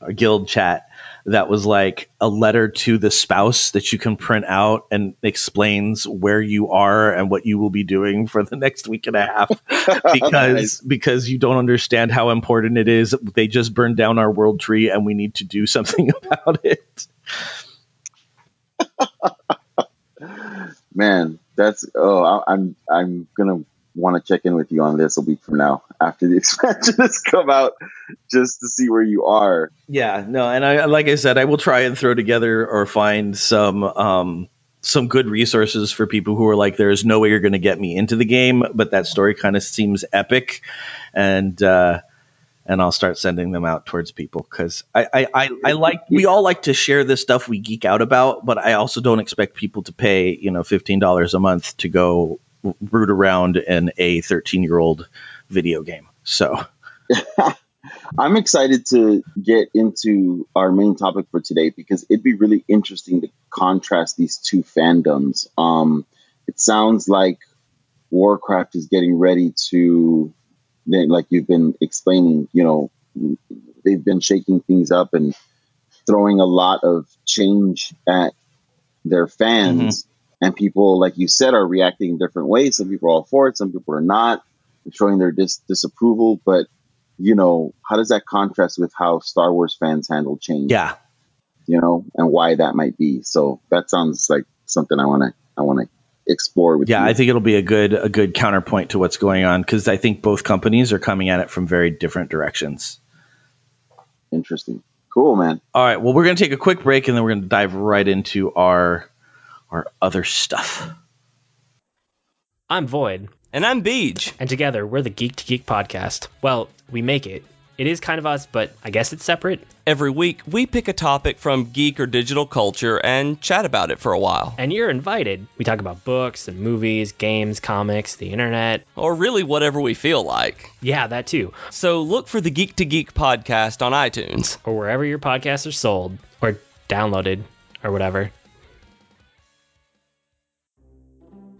our guild chat that was like a letter to the spouse that you can print out and explains where you are and what you will be doing for the next week and a half. Because Nice. because you don't understand how important it is. They just burned down our world tree and we need to do something about it. Man, that's oh, I, I'm I'm gonna want to check in with you on this a week from now after the expansion has come out, just to see where you are. Yeah, no, and I like I said, I will try and throw together or find some um some good resources for people who are like, there's no way you're going to get me into the game, but that story kind of seems epic, and uh, and I'll start sending them out towards people because I, I, I I like we all like to share this stuff we geek out about, but I also don't expect people to pay you know fifteen dollars a month to go root around in a thirteen year old video game. So I'm excited to get into our main topic for today because it'd be really interesting to contrast these two fandoms. Um, it sounds like Warcraft is getting ready to, like you've been explaining, you know, they've been shaking things up and throwing a lot of change at their fans. And people, like you said, are reacting in different ways. Some people are all for it, some people are not, showing their dis- disapproval. But you know, how does that contrast with how Star Wars fans handle change? yeah, You know, and why that might be. So that sounds like something I want to I want to explore with Yeah, you. I think it'll be a good a good counterpoint to what's going on because I think both companies are coming at it from very different directions. Interesting. Cool, man. All right, well, we're going to take a quick break and then we're going to dive right into our our other stuff. I'm Void, And I'm Beej. and together we're the Geek to Geek podcast. Well, we make it. it is kind of us, but I guess it's separate. Every week, we pick a topic from geek or digital culture and chat about it for a while. And you're invited. We talk about books and movies, games, comics, the internet. Or really whatever we feel like. Yeah, that too. So look for the Geek to Geek podcast on iTunes. Or wherever your podcasts are sold or downloaded or whatever.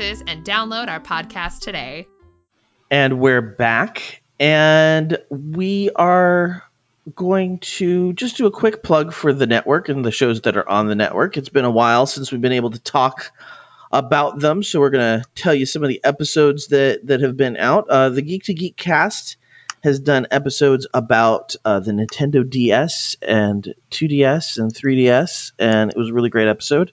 is and download our podcast today. And we're back, and we are going to just do a quick plug for the network and the shows that are on the network. It's been a while since we've been able to talk about them, so we're going to tell you some of the episodes that that have been out. Uh, the Geek to Geek cast has done episodes about uh, the Nintendo DS and 2DS and 3DS, and it was a really great episode.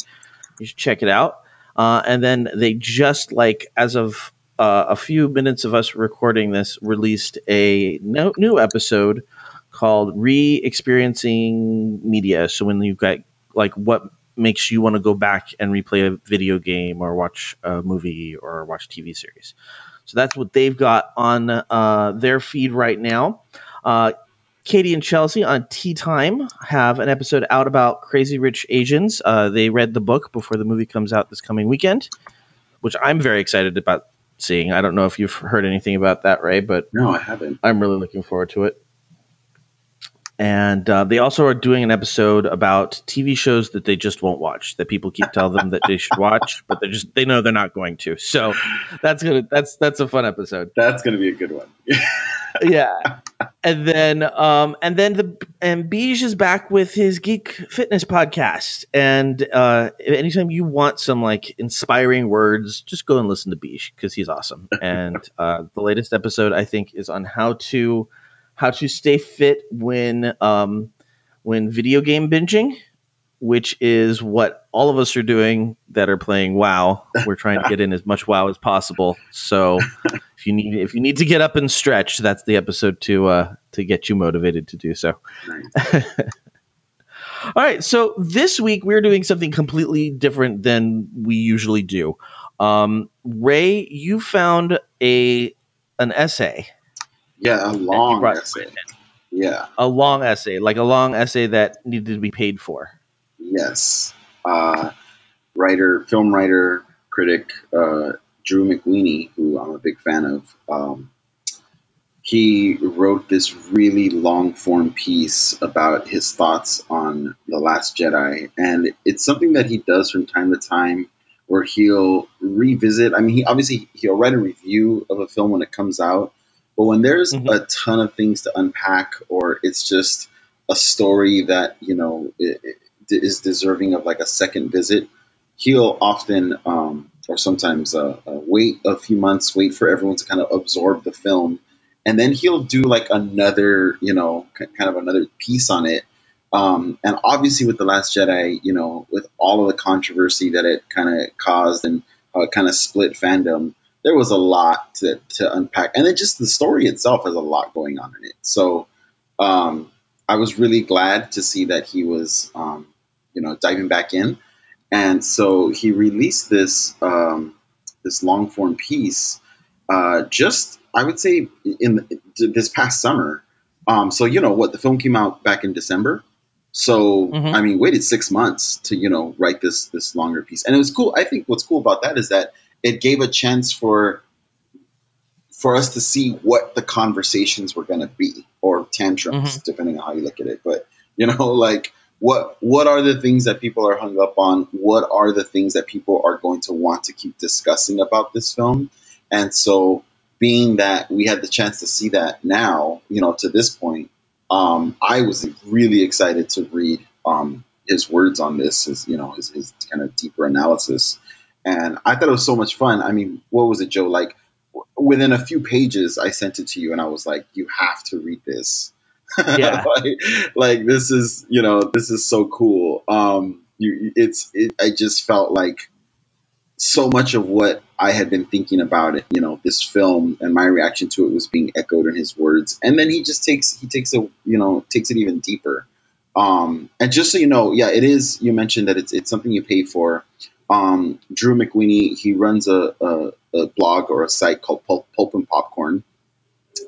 You should check it out. Uh, and then they just like as of uh, a few minutes of us recording this, released a no, new episode called "Re-experiencing Media." So when you've got like what makes you want to go back and replay a video game or watch a movie or watch TV series. So that's what they've got on uh, their feed right now. Uh, Katie and Chelsea on Tea Time have an episode out about Crazy Rich Asians. Uh, they read the book before the movie comes out this coming weekend, which I'm very excited about seeing. I don't know if you've heard anything about that, Ray, but No, I haven't. I'm really looking forward to it. And uh, they also are doing an episode about TV shows that they just won't watch. That people keep telling them that they should watch, but they just they know they're not going to. So that's gonna that's that's a fun episode. That's going to be a good one. yeah. And then um and then the and Beej is back with his geek fitness podcast. And uh anytime you want some like inspiring words, just go and listen to Beej because he's awesome. And uh the latest episode I think is on how to how to stay fit when um when video game binging which is what all of us are doing that are playing WoW. We're trying to get in as much WoW as possible. So if you need if you need to get up and stretch, that's the episode to uh, to get you motivated to do so. all right, so this week we're doing something completely different than we usually do. Um, Ray, you found a an essay, Yeah, a long essay. Yeah. a long essay, like a long essay that needed to be paid for. Yes. Uh, writer, film writer, critic uh, Drew McWeeny, who I'm a big fan of, um, he wrote this really long form piece about his thoughts on The Last Jedi. And it's something that he does from time to time where he'll revisit. I mean, he obviously he'll write a review of a film when it comes out, but when there's Mhm. a ton of things to unpack or it's just a story that, you know, i- i- is deserving of like a second visit, he'll often um, or sometimes uh, uh, wait a few months, wait for everyone to kind of absorb the film, and then he'll do like another, you know, k- kind of another piece on it. Um, and obviously, with the Last Jedi, you know, with all of the controversy that it kind of caused and how it kind of split fandom, there was a lot to, to unpack, and then just the story itself has a lot going on in it. So um, I was really glad to see that he was, um, you know, diving back in, and so he released this um, this long form piece uh, just I would say in this past summer. Um, so you know what the film came out back in December. So Mhm. I mean, waited six months to you know write this this longer piece, and it was cool. I think what's cool about that is that it gave a chance for for us to see what the conversations were going to be or tantrums depending on how you look at it but you know like what what are the things that people are hung up on? What are the things that people are going to want to keep discussing about this film? And so being that we had the chance to see that now you know to this point um, i was really excited to read um, his words on this his you know his, his kind of deeper analysis. And i thought it was so much fun. I mean what was it joe? Like within a few pages, I sent it to you, and I was like, "You have to read this." Yeah. like, like, this is you know this is so cool. Um, you, it's it, I just felt like so much of what I had been thinking about it, you know, this film and my reaction to it was being echoed in his words. And then he just takes he takes a, you know, takes it even deeper. Um, and just so you know, yeah, it is. You mentioned that it's it's something you pay for. Um, Drew McWeeny, he runs a, a, a blog or a site called Pulp, Pulp and Popcorn,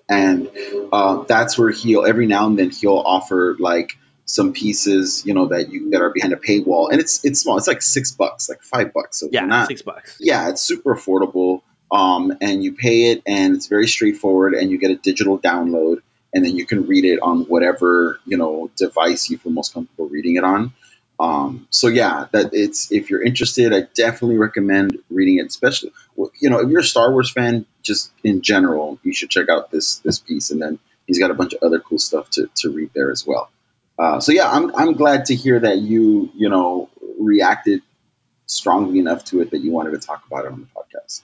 and uh, that's where he'll every now and then he'll offer like some pieces, you know, that you that are behind a paywall, and it's it's small. It's like six bucks, like five bucks. So Yeah, not, six bucks. yeah, it's super affordable. Um, and you pay it, and it's very straightforward, and you get a digital download, and then you can read it on whatever you know device you feel most comfortable reading it on. Um, so yeah, that it's if you're interested, I definitely recommend reading it. Especially, you know, if you're a Star Wars fan, just in general, you should check out this this piece, and then he's got a bunch of other cool stuff to to read there as well. Uh, so yeah, I'm I'm glad to hear that you you know reacted strongly enough to it that you wanted to talk about it on the podcast.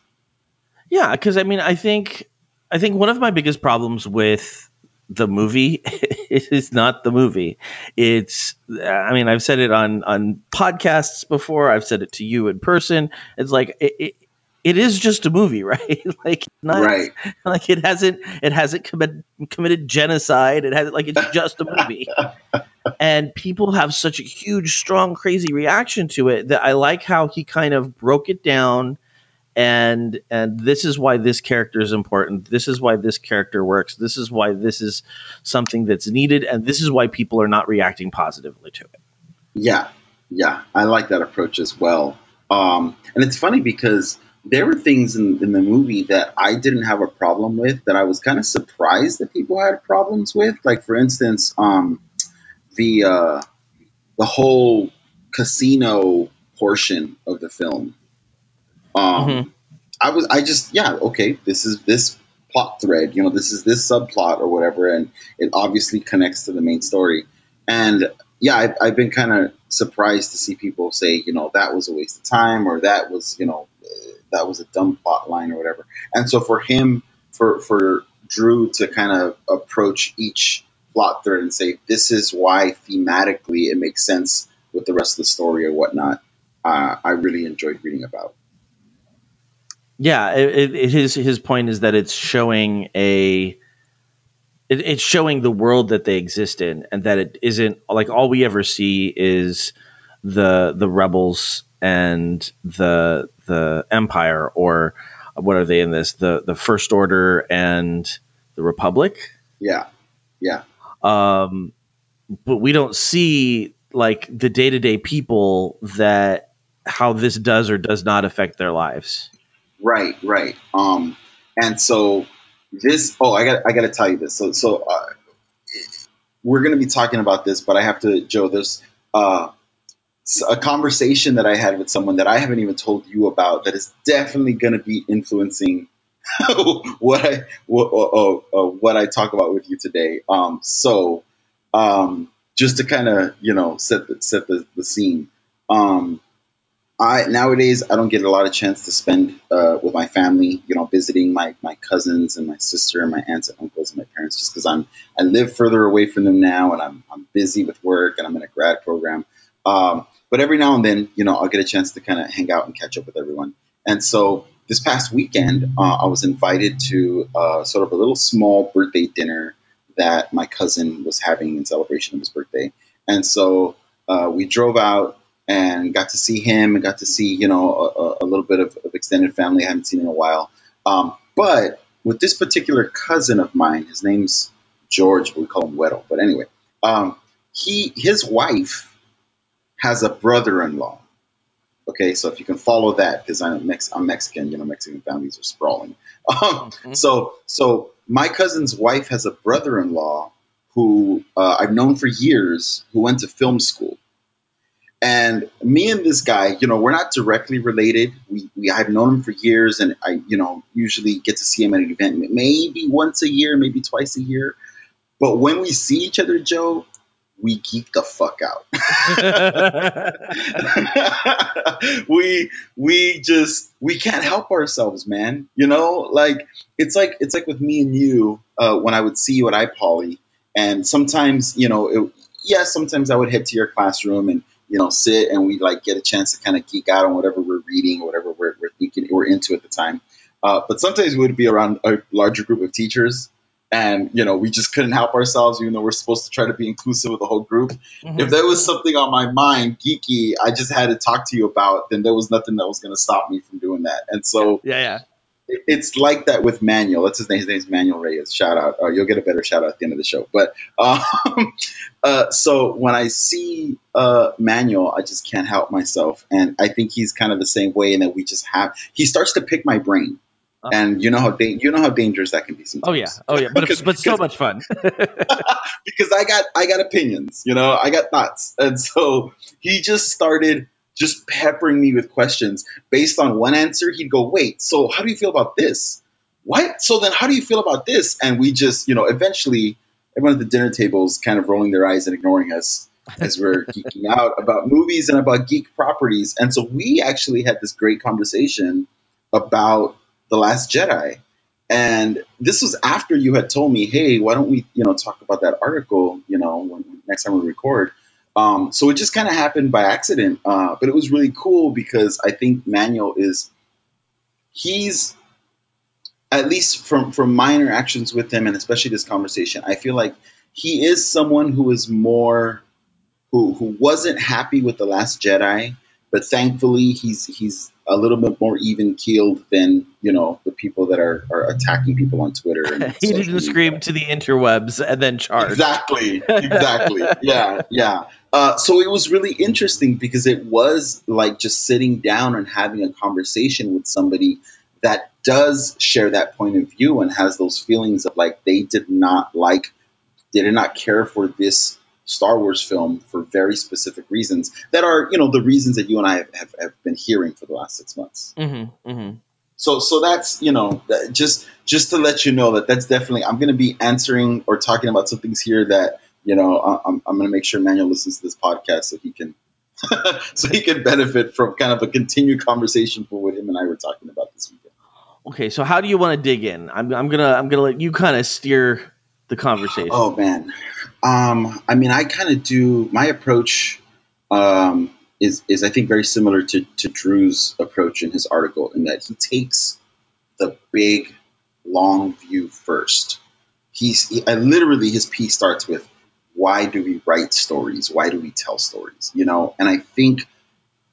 Yeah, because I mean, I think I think one of my biggest problems with the movie is not the movie. It's I mean, I've said it on on podcasts before. I've said it to you in person. It's like it, it, it is just a movie, right? like not Right. like it hasn't it hasn't committed committed genocide. It has like it's just a movie. and people have such a huge, strong, crazy reaction to it that I like how he kind of broke it down and and this is why this character is important this is why this character works this is why this is something that's needed and this is why people are not reacting positively to it Yeah, yeah, I like that approach as well. Um, and it's funny because there were things in, in the movie that I didn't have a problem with that I was kind of surprised that people had problems with. Like for instance, um, the uh, the whole casino portion of the film. Um, Mhm. I was I just yeah okay this is this plot thread you know this is this subplot or whatever and it obviously connects to the main story. And yeah I've, I've been kind of surprised to see people say you know that was a waste of time or that was you know that was a dumb plot line or whatever. And so for him for for Drew to kind of approach each plot thread and say this is why thematically it makes sense with the rest of the story or whatnot uh, I really enjoyed reading about yeah it, it, his his point is that it's showing a it, it's showing the world that they exist in and that it isn't like all we ever see is the the rebels and the the empire or what are they in this? The the first order and the republic? Yeah yeah. Um, but we don't see like the day to day people that how this does or does not affect their lives. Right, right. Um, and so this. Oh, I got. I got to tell you this. So, so uh, we're going to be talking about this, but I have to, Joe. There's uh, a conversation that I had with someone that I haven't even told you about that is definitely going to be influencing what I what, uh, uh, what I talk about with you today. Um, so, um, just to kind of you know set the, set the, the scene. Um, I nowadays I don't get a lot of chance to spend uh, with my family, you know, visiting my, my cousins and my sister and my aunts and uncles and my parents, just because I'm I live further away from them now, and I'm I'm busy with work and I'm in a grad program. Um, but every now and then, you know, I'll get a chance to kind of hang out and catch up with everyone. And so this past weekend, uh, I was invited to uh, sort of a little small birthday dinner that my cousin was having in celebration of his birthday. And so uh, we drove out and got to see him and got to see you know a, a- little bit of, of extended family I haven't seen in a while. Um, but with this particular cousin of mine, his name's George. but We call him Weddle. But anyway, um, he his wife has a brother-in-law. Okay, so if you can follow that, because I'm Mex- I'm Mexican, you know, Mexican families are sprawling. Um, so so my cousin's wife has a brother-in-law who uh, I've known for years who went to film school. And me and this guy, you know, we're not directly related. We, we I've known him for years, and I, you know, usually get to see him at an event maybe once a year, maybe twice a year. But when we see each other, Joe, we geek the fuck out. we we just we can't help ourselves, man. You know, like it's like it's like with me and you uh, when I would see you at iPoly, and sometimes you know, it, yeah, sometimes I would head to your classroom and you know sit and we like get a chance to kind of geek out on whatever we're reading or whatever we're, we're thinking we're into at the time. Uh, but sometimes we would be around a larger group of teachers and you know we just couldn't help ourselves even though we're supposed to try to be inclusive of the whole group Mhm. if there was something on my mind geeky i just had to talk to you about then there was nothing that was going to stop me from doing that and so yeah, yeah. It- it's like that with manuel. That's his name. His name's manuel reyes. Shout out. Uh, you'll get a better shout out at the end of the show. But um, uh, so when i see uh, manuel i just can't help myself. And i think he's kind of the same way in that we just have he starts to pick my brain. Uh. and you know how da- you know how dangerous that can be sometimes. Oh yeah, oh yeah, but but so much fun. because I got I got opinions, you know, I got thoughts, and so he just started just peppering me with questions based on one answer. He'd go, "Wait, so how do you feel about this? What? So then, how do you feel about this?" And we just, you know, eventually, everyone at the dinner table is kind of rolling their eyes and ignoring us as we're geeking out about movies and about geek properties. And so we actually had this great conversation about the Last Jedi. And this was after you had told me, "Hey, why don't we, you know, talk about that article, you know, when, next time we record." Um, so it just kind of happened by accident, uh, but it was really cool because I think Manuel is he's at least from from my interactions with him, and especially this conversation, I feel like he is someone who is more who who wasn't happy with the Last Jedi, but thankfully he's he's a little bit more even keeled than you know the people that are are attacking people on Twitter. And he didn't scream to the interwebs and then charge. Exactly, exactly. yeah, yeah. Uh, so it was really interesting because it was like just sitting down and having a conversation with somebody that does share that point of view and has those feelings of like they did not like, they did not care for this Star Wars film for very specific reasons that are, you know, the reasons that you and I have, have, have been hearing for the last six months. Mm-hmm, mm-hmm. So, so that's you know that- just just to let you know that that's definitely I'm going to be answering or talking about some things here that you know I- I'm I'm going to make sure Manuel listens to this podcast so he can so he can benefit from kind of a continued conversation for what him and I were talking about this weekend. Okay, so how do you want to dig in? I'm, I'm gonna I'm gonna let you kind of steer the conversation. Oh man, um, I mean I kind of do my approach um, is is I think very similar to to Drew's approach in his article in that he takes the big long view first. He's he, I literally his piece starts with why do we write stories? Why do we tell stories? You know, and I think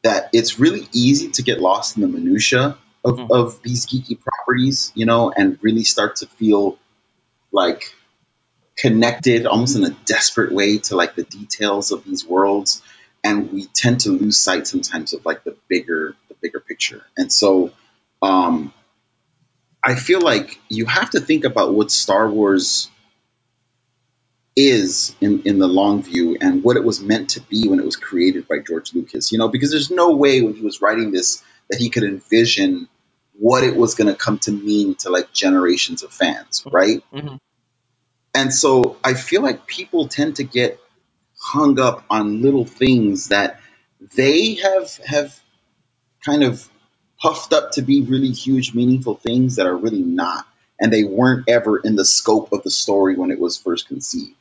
that it's really easy to get lost in the minutia of, Mhm. of these geeky properties, you know, and really start to feel like connected almost in a desperate way to like the details of these worlds and we tend to lose sight sometimes of like the bigger the bigger picture. And so um i feel like you have to think about what star wars is in, in the long view and what it was meant to be when it was created by george lucas you know because there's no way when he was writing this that he could envision what it was going to come to mean to like generations of fans right? Mhm. And so I feel like people tend to get hung up on little things that they have have kind of puffed up to be really huge, meaningful things that are really not, and they weren't ever in the scope of the story when it was first conceived.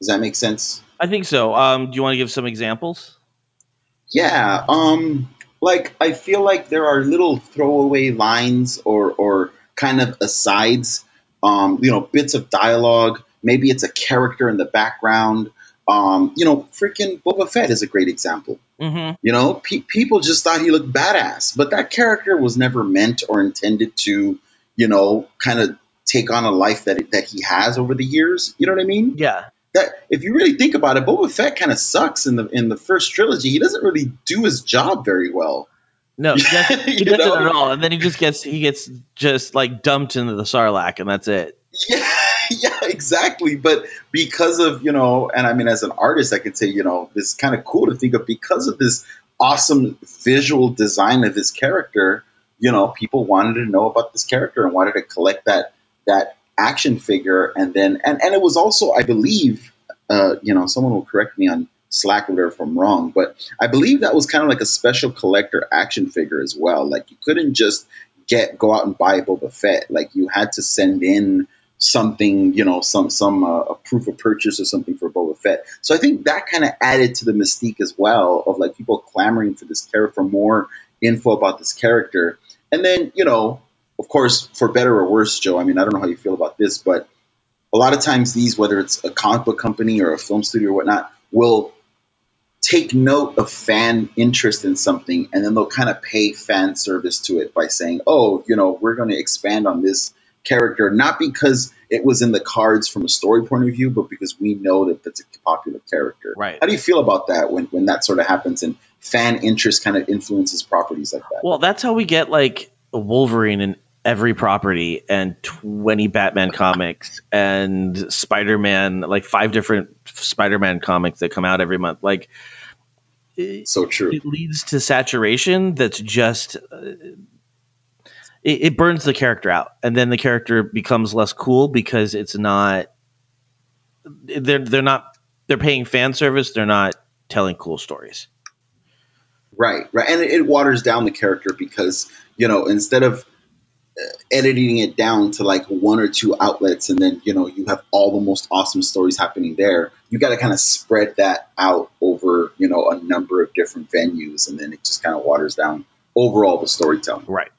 Does that make sense? I think so. Um, do you want to give some examples? Yeah. Um, like I feel like there are little throwaway lines or or kind of asides, um, you know, bits of dialogue. Maybe it's a character in the background. Um, you know, freaking Boba Fett is a great example. Mm-hmm. You know, pe- people just thought he looked badass, but that character was never meant or intended to, you know, kind of take on a life that that he has over the years. You know what I mean? Yeah. that if you really think about it, Boba Fett kind of sucks in the in the first trilogy. He doesn't really do his job very well. No, he doesn't, he doesn't know? at all. And then he just gets he gets just like dumped into the Sarlacc, and that's it. Yeah, yeah, exactly. But because of you know, and I mean, as an artist, I could say you know, it's kind of cool to think of because of this awesome visual design of his character. You know, people wanted to know about this character and wanted to collect that that action figure, and then and and it was also, I believe, uh, you know, someone will correct me on Slack or whatever if I'm wrong, but I believe that was kind of like a special collector action figure as well. Like you couldn't just get go out and buy Boba Fett. Like you had to send in something, you know, some some uh, a proof of purchase or something for Boba Fett. So I think that kind of added to the mystique as well of like people clamoring for this character for more info about this character. And then, you know, of course, for better or worse, Joe. I mean, I don't know how you feel about this, but a lot of times these, whether it's a comic book company or a film studio or whatnot, will take note of fan interest in something and then they'll kind of pay fan service to it by saying, oh, you know, we're going to expand on this character, not because it was in the cards from a story point of view, but because we know that that's a popular character. Right. How do you feel about that when, when that sort of happens and fan interest kind of influences properties like that? Well, that's how we get like a Wolverine in every property and 20 Batman comics and Spider-Man, like five different Spider-Man comics that come out every month. Like so true. It leads to saturation that's just uh, it, it burns the character out and then the character becomes less cool because it's not they're they're not they're paying fan service, they're not telling cool stories. Right, right, and it, it waters down the character because you know instead of editing it down to like one or two outlets and then you know you have all the most awesome stories happening there. You got to kind of spread that out over you know a number of different venues and then it just kind of waters down overall the storytelling. Right.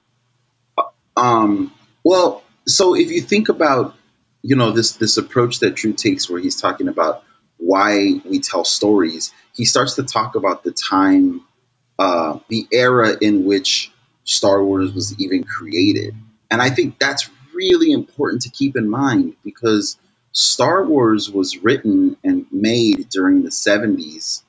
Um well so if you think about you know this this approach that drew takes where he's talking about why we tell stories he starts to talk about the time uh, the era in which Star Wars was even created. And I think that's really important to keep in mind because Star Wars was written and made during the 70s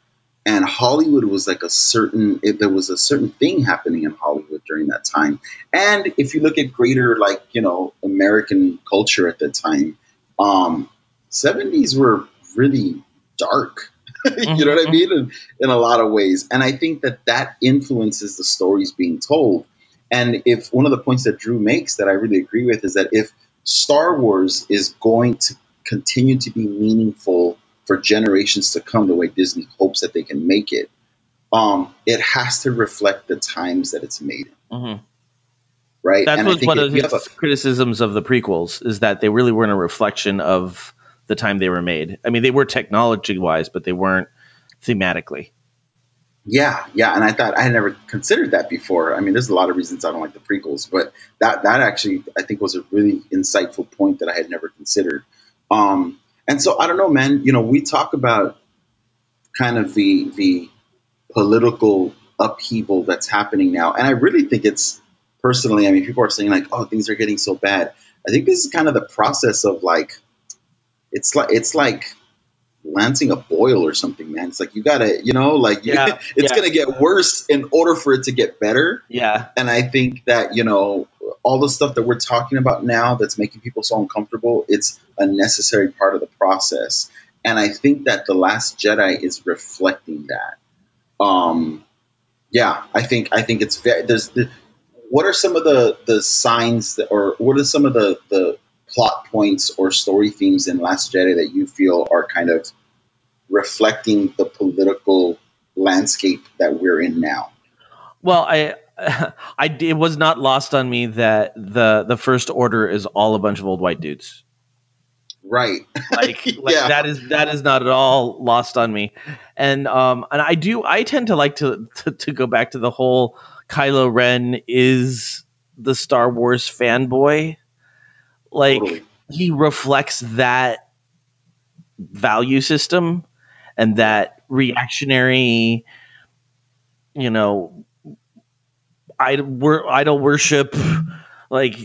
and Hollywood was like a certain it, there was a certain thing happening in Hollywood during that time. And if you look at greater like, you know, American culture at the time, um 70s were really dark you know what I mean? In, in, a lot of ways. And I think that that influences the stories being told. And if one of the points that Drew makes that I really agree with is that if Star Wars is going to continue to be meaningful for generations to come, the way Disney hopes that they can make it, um, it has to reflect the times that it's made in. Mm-hmm. Right. That was one of his a, criticisms of the prequels is that they really weren't a reflection of the time they were made. I mean, they were technology wise, but they weren't thematically. Yeah, yeah, and I thought I had never considered that before. I mean, there's a lot of reasons I don't like the prequels, but that that actually I think was a really insightful point that I had never considered. Um, and so I don't know, man. You know, we talk about kind of the the political upheaval that's happening now, and I really think it's personally. I mean, people are saying like, "Oh, things are getting so bad." I think this is kind of the process of like it's like it's like lancing a boil or something, man. It's like you gotta, you know, like yeah, it's yeah. gonna get worse in order for it to get better. Yeah. And I think that, you know, all the stuff that we're talking about now that's making people so uncomfortable, it's a necessary part of the process. And I think that The Last Jedi is reflecting that. Um yeah, I think I think it's very there's the, what are some of the the signs that or what are some of the the plot points or story themes in Last Jedi that you feel are kind of reflecting the political landscape that we're in now? Well, I, I it was not lost on me that the the First Order is all a bunch of old white dudes. Right. Like, like yeah. that is that is not at all lost on me. And um and I do I tend to like to to, to go back to the whole Kylo Ren is the Star Wars fanboy like totally. he reflects that value system and that reactionary, you know, idol, idol worship, like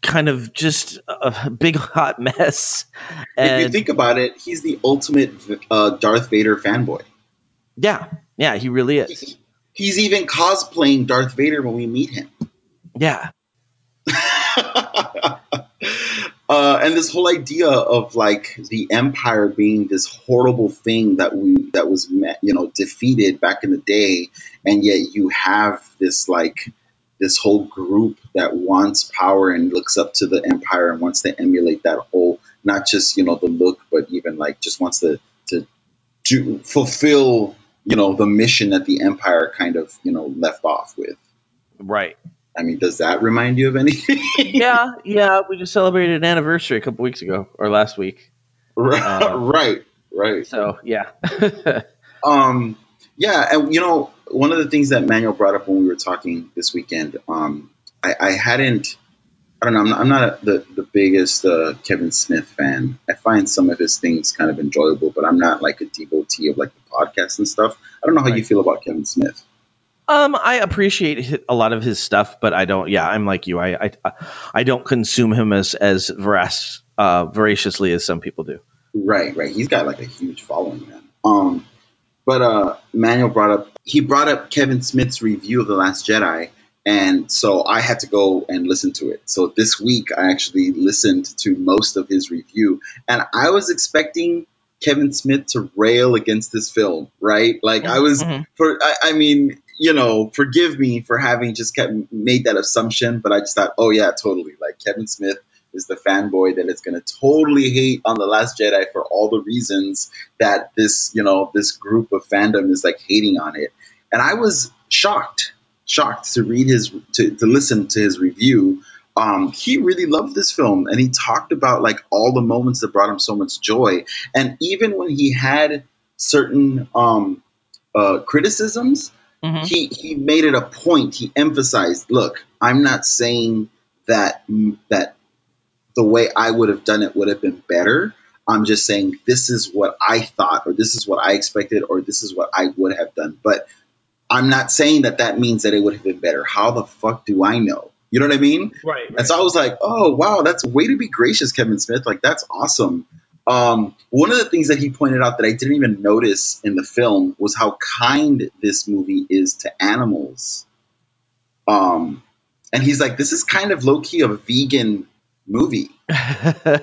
kind of just a big hot mess. And if you think about it, he's the ultimate uh, Darth Vader fanboy. Yeah, yeah, he really is. He, he's even cosplaying Darth Vader when we meet him. Yeah. Uh, and this whole idea of like the empire being this horrible thing that we that was you know defeated back in the day, and yet you have this like this whole group that wants power and looks up to the empire and wants to emulate that whole not just you know the look, but even like just wants to to to fulfill you know the mission that the empire kind of you know left off with. Right. I mean, does that remind you of anything? yeah, yeah. We just celebrated an anniversary a couple weeks ago or last week. right, Uh, right, right. So yeah. Um, yeah, and you know, one of the things that Manuel brought up when we were talking this weekend, um, I, I hadn't, I don't know, I'm not, I'm not a, the the biggest uh, Kevin Smith fan. I find some of his things kind of enjoyable, but I'm not like a devotee of like the podcast and stuff. I don't know how you feel about Kevin Smith. Um, I appreciate a lot of his stuff, but I don't. Yeah, I'm like you. I I, I don't consume him as as vorac, uh, voraciously as some people do. Right, right. He's got like a huge following, man. Um, but uh, Manuel brought up he brought up Kevin Smith's review of the Last Jedi, and so I had to go and listen to it. So this week I actually listened to most of his review, and I was expecting Kevin Smith to rail against this film, right? Like I was Mhm. for I, I mean, you know, forgive me for having just kept made that assumption, but I just thought, oh yeah, totally. Like Kevin Smith is the fanboy that is going to totally hate on the Last Jedi for all the reasons that this, you know, this group of fandom is like hating on it. And I was shocked, shocked to read his to, to listen to his review. Um, he really loved this film, and he talked about like all the moments that brought him so much joy. And even when he had certain um, uh, criticisms, Mhm. he he made it a point. He emphasized, "Look, I'm not saying that that the way I would have done it would have been better. I'm just saying this is what I thought, or this is what I expected, or this is what I would have done. But I'm not saying that that means that it would have been better. How the fuck do I know? You know what I mean? Right. And so I was like, oh, wow, that's way to be gracious, Kevin Smith. Like, that's awesome. Um, one of the things that he pointed out that I didn't even notice in the film was how kind this movie is to animals. Um, and he's like, this is kind of low key a vegan movie.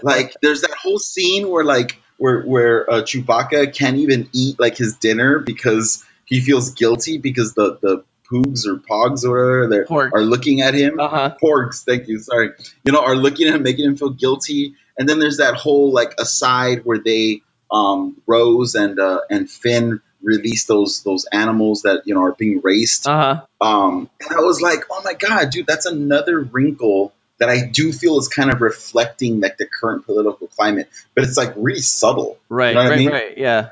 Like, there's that whole scene where, like, where, where uh, Chewbacca can't even eat, like, his dinner because he feels guilty because the, the poogs or pogs or whatever they're- are looking at him uh huh. porgs thank you sorry you know are looking at him making him feel guilty and then there's that whole like aside where they um rose and uh and finn release those those animals that you know are being raced Uh huh. um and i was like oh my god dude that's another wrinkle that i do feel is kind of reflecting like the current political climate but it's like really subtle Right. You know what I right. mean? Right. Yeah.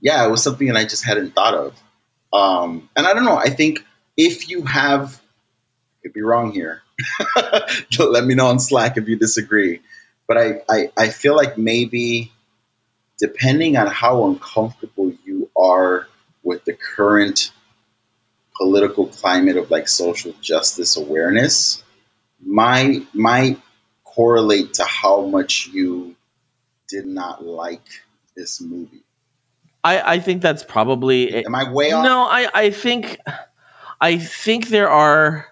yeah, it was something that I just hadn't thought of. Um, and I don't know. I think if you have, I could be wrong here. Let me know on Slack if you disagree. But I, I, I feel like maybe depending on how uncomfortable you are with the current political climate of like social justice awareness, might might correlate to how much you did not like this movie. I I think that's probably it. Am I way off? No, I I think I think there are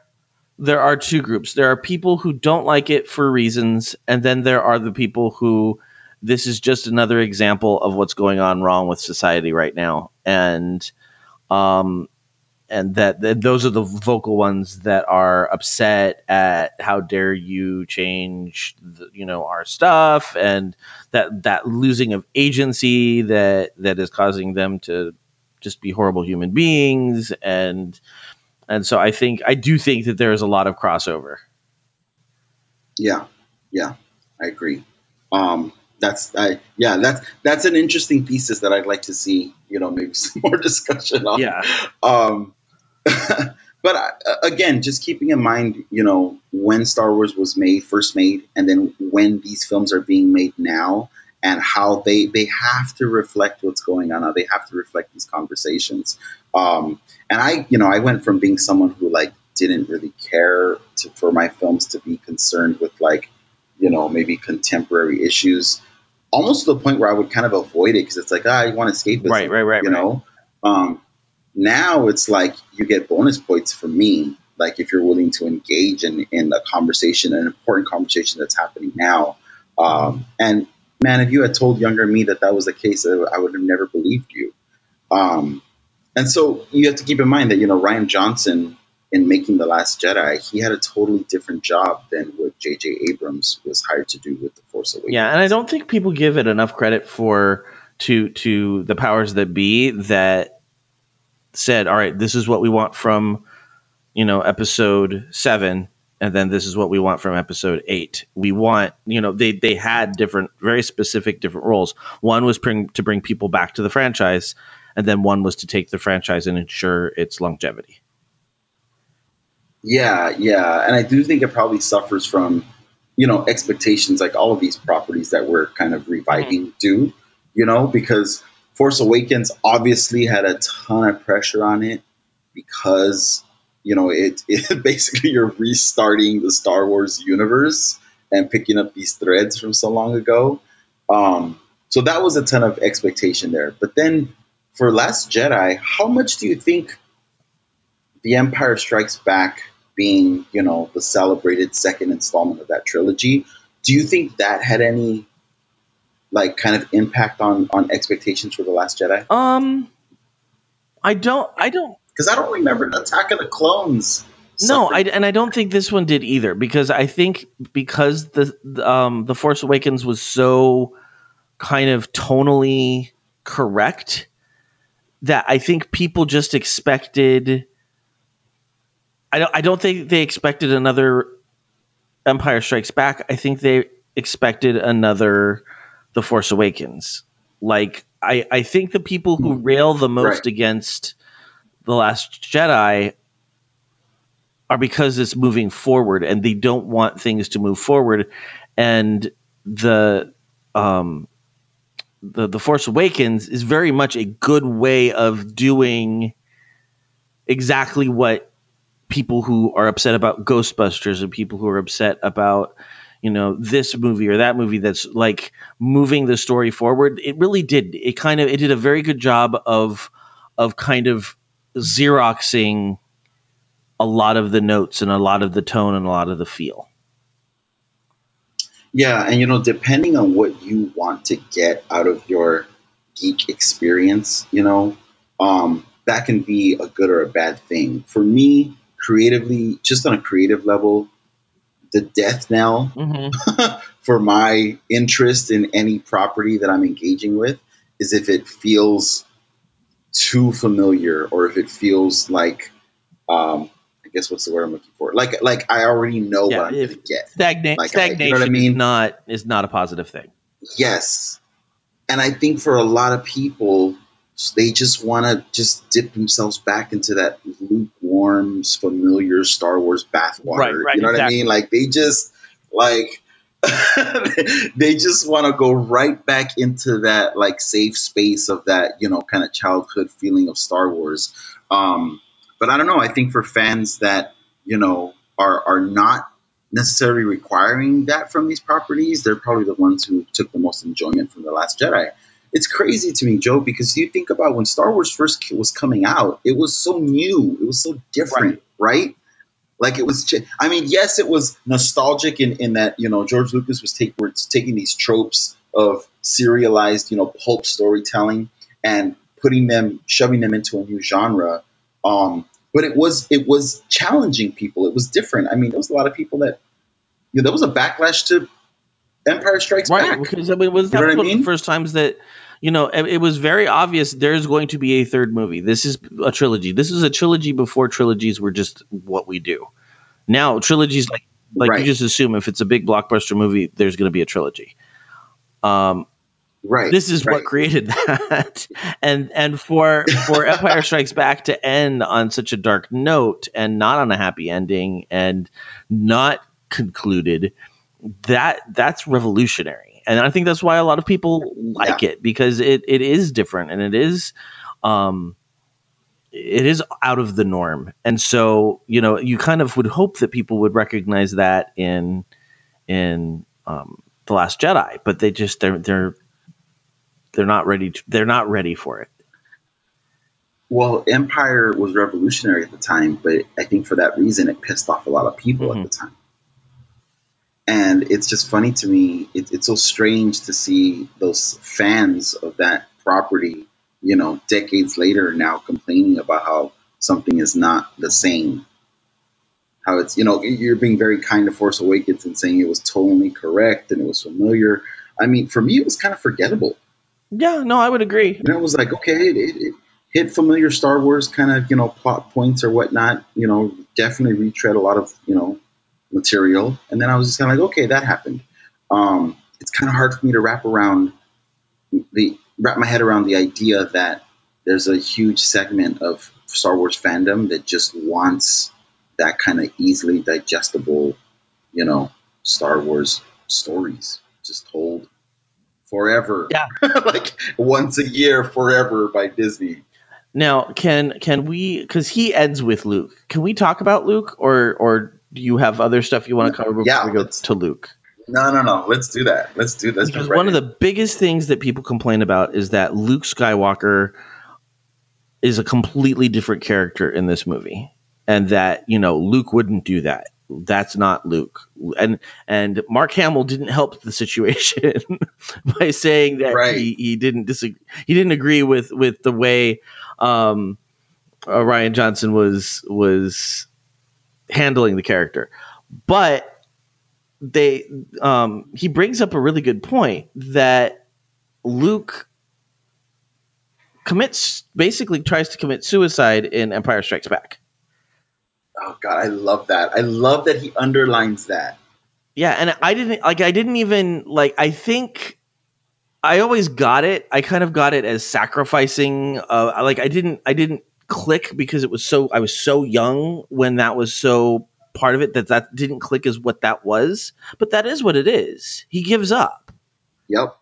there are two groups. There are people who don't like it for reasons, and then there are the people who this is just another example of what's going on wrong with society right now, and um and that, that those are the vocal ones that are upset at how dare you change the, you know our stuff and that that losing of agency that that is causing them to just be horrible human beings and and so I think I do think that there is a lot of crossover. Yeah, yeah, I agree. Um, that's I yeah, that's that's an interesting thesis that I'd like to see. You know, maybe some more discussion on. Yeah, Um, but uh, again, just keeping in mind, you know, when Star Wars was made, first made, and then when these films are being made now, and how they they have to reflect what's going on now. They have to reflect these conversations. Um, and I, you know, I went from being someone who like didn't really care to, for my films to be concerned with like, you know, maybe contemporary issues, almost to the point where I would kind of avoid it because it's like, ah, I want escapism, right, right, right, you right. know. Um, now it's like you get bonus points for me, like if you're willing to engage in in a conversation, an important conversation that's happening now. Um, and man, if you had told younger me that that was the case, I I would have never believed you. Um, and so you have to keep in mind that you know Rian Johnson in making the Last Jedi, he had a totally different job than what J.J. Abrams was hired to do with the Force Awakens. Yeah, and I don't think people give it enough credit for to to the powers that be that said, "All right, this is what we want from you know, episode seven, and then this is what we want from episode eight. We want, you know, they they had different, very specific different roles. One was bring to bring people back to the franchise, and then one was to take the franchise and ensure its longevity. Yeah, yeah, and I do think it probably suffers from, you know, expectations like all of these properties that we're kind of reviving do, you know, because Force Awakens obviously had a ton of pressure on it because, you know, it, it basically you're restarting the Star Wars universe and picking up these threads from so long ago. Um, so that was a ton of expectation there. But then for Last Jedi, how much do you think The Empire Strikes Back being, you know, the celebrated second installment of that trilogy, do you think that had any like kind of impact on on expectations for The Last Jedi? Um, I don't, I don't Because I don't remember Attack of the Clones. No, I, and I don't think this one did either because I think because the the, um, the Force Awakens was so kind of tonally correct that I think people just expected. I don't. I don't think they expected another Empire Strikes Back. I think they expected another The Force Awakens. Like I, I think the people who rail the most Right. against the Last Jedi are because it's moving forward and they don't want things to move forward and the um the the force awakens is very much a good way of doing exactly what people who are upset about ghostbusters and people who are upset about you know this movie or that movie that's like moving the story forward it really did it kind of it did a very good job of of kind of xeroxing a lot of the notes and a lot of the tone and a lot of the feel. Yeah, and you know, depending on what you want to get out of your geek experience, you know, um, that can be a good or a bad thing. For me, creatively, just on a creative level, the death knell Mm-hmm. for my interest in any property that I'm engaging with is if it feels too familiar or if it feels like um, guess what's the word I'm looking for? Like like I already know Yeah, what I'm gonna get. Stagna- Like, I- you know what I mean? is not is not a positive thing. Yes. And I think for a lot of people, they just want to just dip themselves back into that lukewarm, familiar Star Wars bathwater. Right, right, you know what I mean? Like they just like they just want to go right back into that like safe space of that you know kind of childhood feeling of Star Wars. Um, but I don't know. I think for fans that you know are are not necessarily requiring that from these properties, they're probably the ones who took the most enjoyment from the Last Jedi. It's crazy to me, Joe, because you think about when Star Wars first was coming out, it was so new, it was so different, right? Like it was. I mean, yes, it was nostalgic in, in that you know George Lucas was take, was taking these tropes of serialized, you know, pulp storytelling and putting them, shoving them into a new genre. Um, but it was it was challenging people. It was different. I mean, there was a lot of people that you know, there was a backlash to Empire Strikes Right, Back. because I mean, it was You know that what I was one of mean? the first times that you know it, it was very obvious there's going to be a third movie. This is a trilogy. This is a trilogy before trilogies were just what we do. Now trilogies like like you just assume if it's a big blockbuster movie, there's going to be a trilogy. Um, Right. this is right. what created that and and for for empire strikes back to end on such a dark note and not on a happy ending and not concluded that that's revolutionary and i think that's why a lot of people like it because it it is different and it is um it is out of the norm and so you know you kind of would hope that people would recognize that in in um the last jedi but they just they're they're they're not ready to, they're not ready for it Well, Empire was revolutionary at the time, but I think for that reason it pissed off a lot of people Mhm. at the time. And it's just funny to me. It, it's so strange to see those fans of that property, you know, decades later now complaining about how something is not the same. How it's, you know, you're being very kind to Force Awakens and saying it was totally correct and it was familiar. I mean, for me, it was kind of forgettable. Yeah no i would agree. And it was like, okay, it, it, it hit familiar Star Wars kind of, you know, plot points or whatnot, you know, definitely retread a lot of you know material, and then I was just kind of like, okay, that happened. Um, it's kind of hard for me to wrap around the wrap my head around the idea that there's a huge segment of Star Wars fandom that just wants that kind of easily digestible, you know, Star Wars stories just told forever. Yeah. like once a year forever by Disney. Now, can can we? Because he ends with Luke. Can we talk about Luke, or or do you have other stuff you want to cover before Yeah, we go to Luke? No, no, no. Let's do that. Let's do this. Because one of the biggest things that people complain about is that Luke Skywalker is a completely different character in this movie, and that you know Luke wouldn't do that. That's not Luke, and and Mark Hamill didn't help the situation by saying that Right. he, he didn't disagree. He didn't agree with with the way um, uh, Rian Johnson was was handling the character, but they um, he brings up a really good point that Luke commits basically tries to commit suicide in Empire Strikes Back. Oh god, I love that. I love that he underlines that. Yeah, and I didn't like I didn't even like I think I always got it. I kind of got it as sacrificing uh like I didn't I didn't click because it was so I was so young when that was so part of it that that didn't click as what that was, but that is what it is. He gives up. Yep.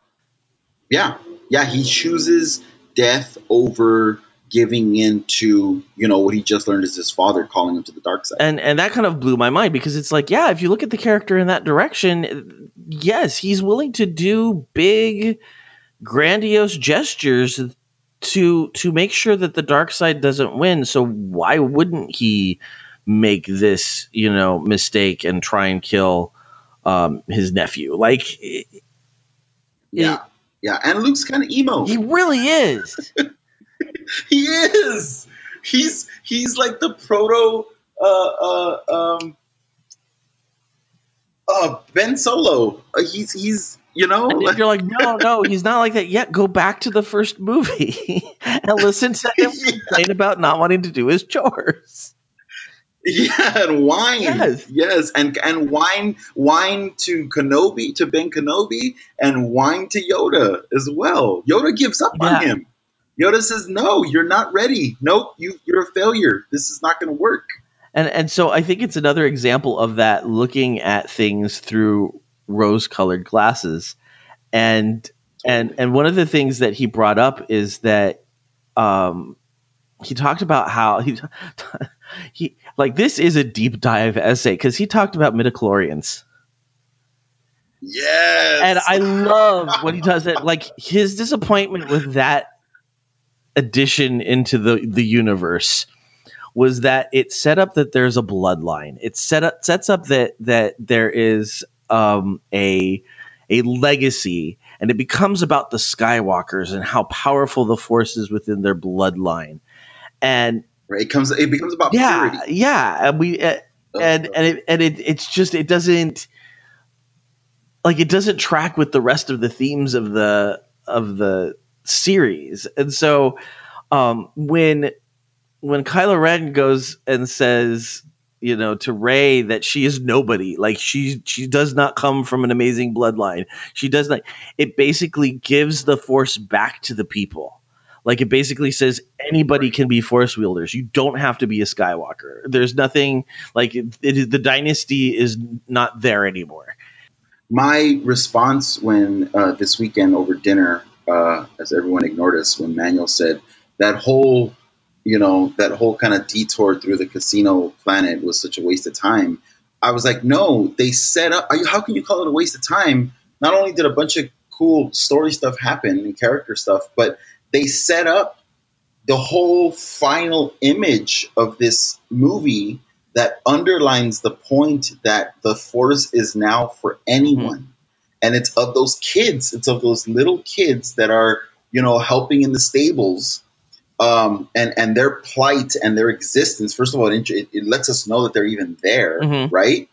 Yeah. Yeah. He chooses death over giving in to, you know, what he just learned is his father calling him to the dark side. and and that kind of blew my mind because it's like yeah if you look at the character in that direction yes he's willing to do big grandiose gestures to to make sure that the dark side doesn't win so why wouldn't he make this you know mistake and try and kill um his nephew like yeah. Yeah. And Luke's kind of emo. he really is He is. He's he's like the proto uh uh um uh Ben Solo. Uh, he's he's you know and if you're like no no he's not like that yet go back to the first movie and listen to him Yeah. complain about not wanting to do his chores Yeah, and whine. Yes. yes, and and whine, whine to Kenobi, to Ben Kenobi, and whine to Yoda as well. Yoda gives up on him. Yoda says, "No, you're not ready. Nope, you you're a failure. This is not going to work." And and so I think it's another example of that looking at things through rose-colored glasses. And and and one of the things that he brought up is that um he talked about how he he like this is a deep dive essay cuz he talked about midichlorians. Yes, And I love when he does it like his disappointment with that addition into the the universe was that it set up that there's a bloodline. It set up sets up that that there is um, a a legacy, and it becomes about the Skywalkers and how powerful the Force is within their bloodline. And right. It comes. It becomes about yeah, purity. yeah, and we uh, and and it, and it, it's just it doesn't like it doesn't track with the rest of the themes of the of the series. And so um when when Kylo Ren goes and says you know to Rey that she is nobody like she she does not come from an amazing bloodline. She does not it basically gives the force back to the people. Like it basically says anybody can be force wielders. You don't have to be a skywalker. There's nothing like it, it the dynasty is not there anymore. My response when uh, this weekend over dinner, uh, as everyone ignored us, when Manuel said that whole, you know, that whole kind of detour through the casino planet was such a waste of time. I was like, no, they set up. are you- How can you call it a waste of time? Not only did a bunch of cool story stuff happen and character stuff, but they set up the whole final image of this movie that underlines the point that the force is now for anyone and it's of those kids. It's of those little kids that are you know helping in the stables um, and and their plight and their existence. First of all it, it, lets us know that they're even there Mhm. right?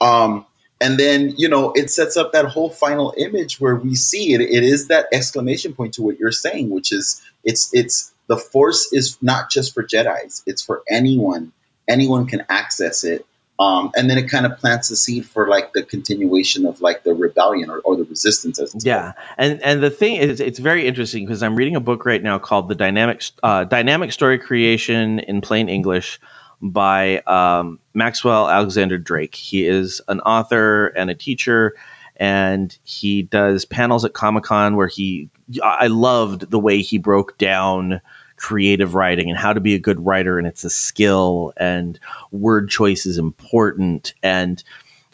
Um, and then you know it sets up that whole final image where we see it. It is that exclamation point to what you're saying which is it's it's the force is not just for jedis. It's for anyone. Anyone can access it. Um, and then it kind of plants the seed for like the continuation of like the rebellion or, or the resistance as it's Yeah, and and the thing is, it's very interesting because I'm reading a book right now called "The Dynamic uh, Dynamic Story Creation in Plain English" by um, Maxwell Alexander Drake. He is an author and a teacher, and he does panels at Comic Con where he. I loved the way he broke down creative writing and how to be a good writer, and it's a skill, and word choice is important, and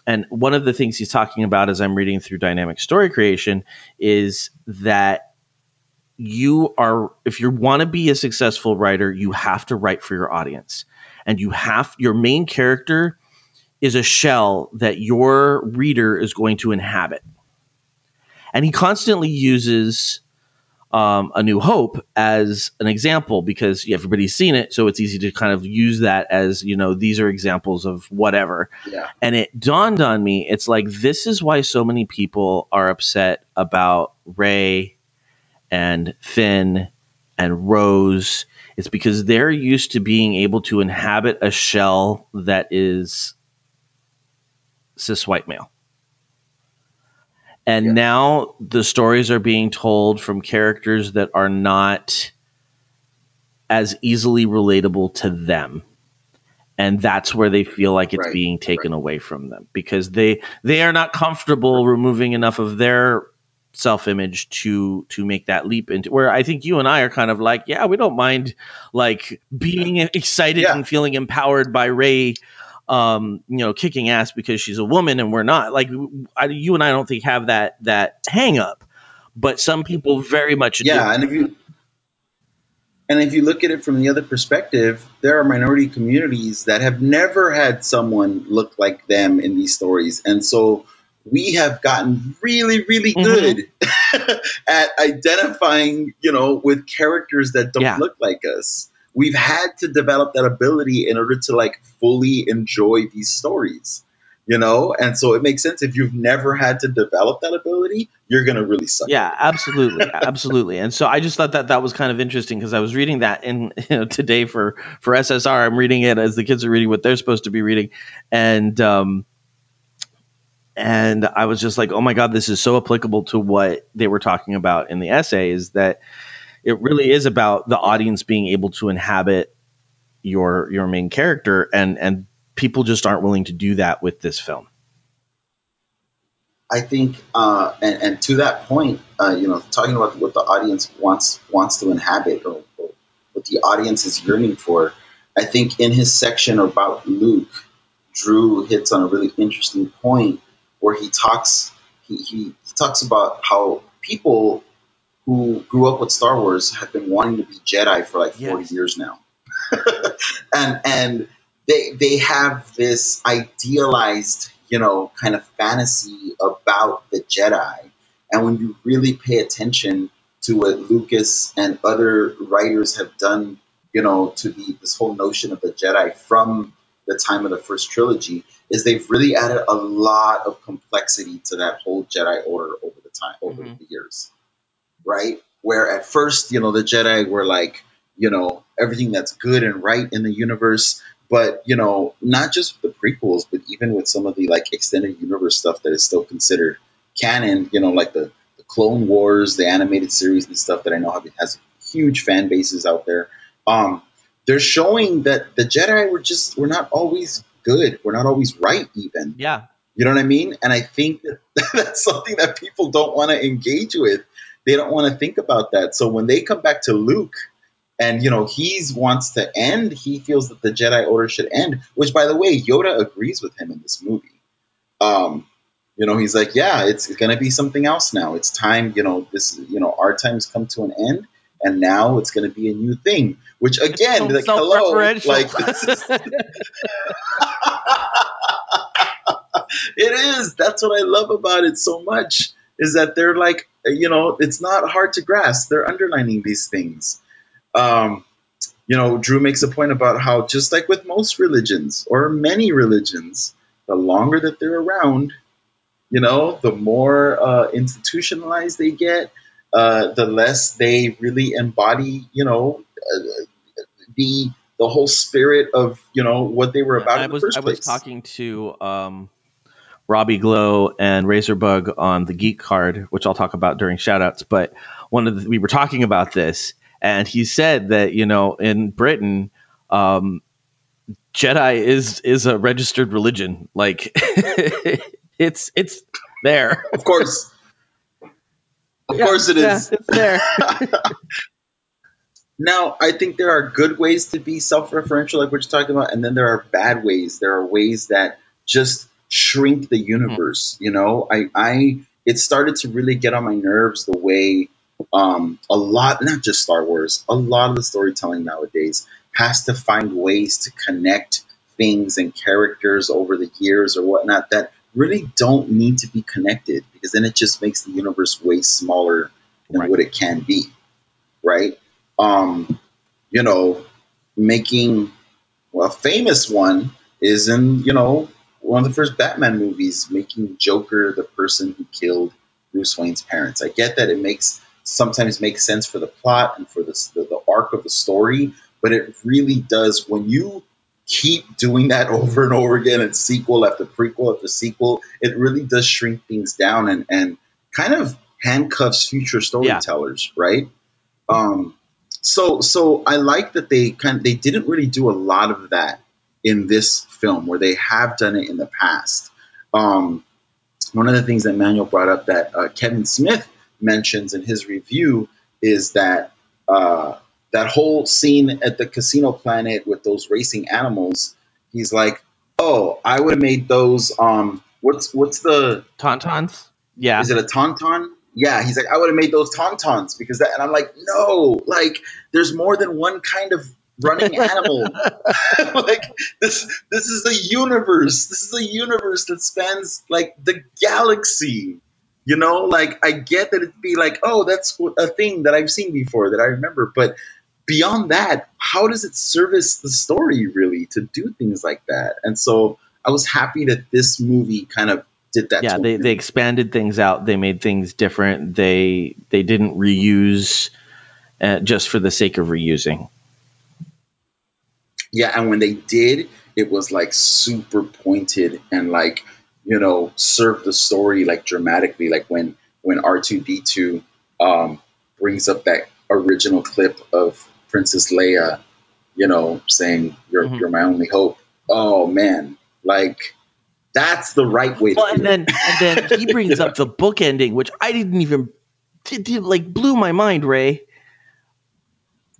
and one of the things he's talking about as I'm reading through dynamic story creation is that you are, if you want to be a successful writer, you have to write for your audience. And you have, your main character is a shell that your reader is going to inhabit. And he constantly uses um, A New Hope as an example because everybody's seen it, so it's easy to kind of use that as you know these are examples of whatever. Yeah. And it dawned on me, it's like this is why so many people are upset about Rey and Finn and Rose. It's because they're used to being able to inhabit a shell that is cis white male. And Yeah. now the stories are being told from characters that are not as easily relatable to them. And that's where they feel like it's Right, being taken away from them because they they are not comfortable removing enough of their self-image to to make that leap into where I think you and I are kind of like, yeah, we don't mind like being excited Yeah. and feeling empowered by Rey um, you know, kicking ass because she's a woman and we're not. Like I, you and I don't think have that that hang up, but some people very much do. Yeah, and if you and if you look at it from the other perspective, there are minority communities that have never had someone look like them in these stories, and so we have gotten really, really Mhm. good at identifying, you know, with characters that don't Yeah. look like us. We've had to develop that ability in order to like fully enjoy these stories, you know, and so it makes sense if you've never had to develop that ability, you're gonna really suck. Yeah, absolutely, absolutely. And so I just thought that that was kind of interesting because I was reading that in you know today for for SSR. I'm reading it as the kids are reading what they're supposed to be reading, and um, and I was just like, oh my god, this is so applicable to what they were talking about in the essay. Is that it really is about the audience being able to inhabit your your main character, and and people just aren't willing to do that with this film. I think, uh, and, and to that point, uh, you know, talking about what the audience wants wants to inhabit or, or what the audience is yearning for, I think in his section about Luke, Drew hits on a really interesting point where he talks he, he talks about how people who grew up with Star Wars have been wanting to be Jedi for like forty years now, and and they they have this idealized you know kind of fantasy about the Jedi, and when you really pay attention to what Lucas and other writers have done, you know, to the this whole notion of the Jedi from the time of the first trilogy, is they've really added a lot of complexity to that whole Jedi Order over the time over Mhm. the years right? Where at first, you know, the Jedi were like, you know, everything that's good and right in the universe. But, you know, not just with the prequels, but even with some of the like extended universe stuff that is still considered canon, you know, like the, the Clone Wars, the animated series and stuff that I know have, has huge fan bases out there. Um, they're showing that the Jedi were just, we're not always good. We're not always right, even. Yeah, You know what I mean? And I think that that's something that people don't want to engage with. They don't want to think about that. So when they come back to Luke and you know he's wants to end, he feels that the Jedi Order should end, which by the way, Yoda agrees with him in this movie. Um, you know, he's like, yeah, it's going to be something else now. It's time, you know, this, you know, our time's come to an end, and now it's going to be a new thing. Which again, so like, hello, like this is it is. That's what I love about it so much is that they're like, you know, it's not hard to grasp. They're underlining these things. Um, you know, Drew makes a point about how just like with most religions or many religions, the longer that they're around, you know, the more uh, institutionalized they get, uh, the less they really embody, you know, uh, the the whole spirit of you know what they were about I in the was first I was talking to um, Robbie Glow and Razorbug on the Geek Card, which I'll talk about during shoutouts. But one of the, we were talking about this, and he said that you know in Britain, um, Jedi is is a registered religion. Like it's it's there. Of course, of Yeah, course it yeah, is. it's there. Now, I think there are good ways to be self-referential, like we're just talking about, and then there are bad ways. There are ways that just shrink the universe. You know, I, I, it started to really get on my nerves the way um, a lot, not just Star Wars, a lot of the storytelling nowadays has to find ways to connect things and characters over the years or whatnot that really don't need to be connected because then it just makes the universe way smaller than Right. what it can be, right? Um, you know, making well, a famous one is in, you know, one of the first Batman movies, making Joker the person who killed Bruce Wayne's parents. I get that it makes sometimes makes sense for the plot and for the, the, the arc of the story, but it really does when you keep doing that over and over again and sequel after prequel after sequel, it really does shrink things down and, and kind of handcuffs future storytellers, right? Um, so so I like that they kind of, they didn't really do a lot of that in this film where they have done it in the past. Um, one of the things that Manuel brought up that uh, Kevin Smith mentions in his review is that uh, that whole scene at the Casino Planet with those racing animals. He's like, "Oh, I would have made those. Um, what's what's the Tauntauns. Yeah. is it a tauntaun? Yeah, he's like, I would have made those tauntauns because that, and I'm like, no, like, there's more than one kind of running animal. like, this, this is a universe. This is a universe that spans like the galaxy. You know, like, I get that it'd be like, oh, that's a thing that I've seen before that I remember, but beyond that, how does it service the story really to do things like that? And so I was happy that this movie kind of did that. yeah they, me. they expanded things out they made things different they they didn't reuse uh, just for the sake of reusing Yeah, and when they did, it was like super pointed and like you know served the story like dramatically. Like when when R two D two um brings up that original clip of Princess Leia, you know, saying "You're Mhm. you're my only hope." Oh man, like that's the right way to well do and it. then and then he brings up the book ending which i didn't even like blew my mind ray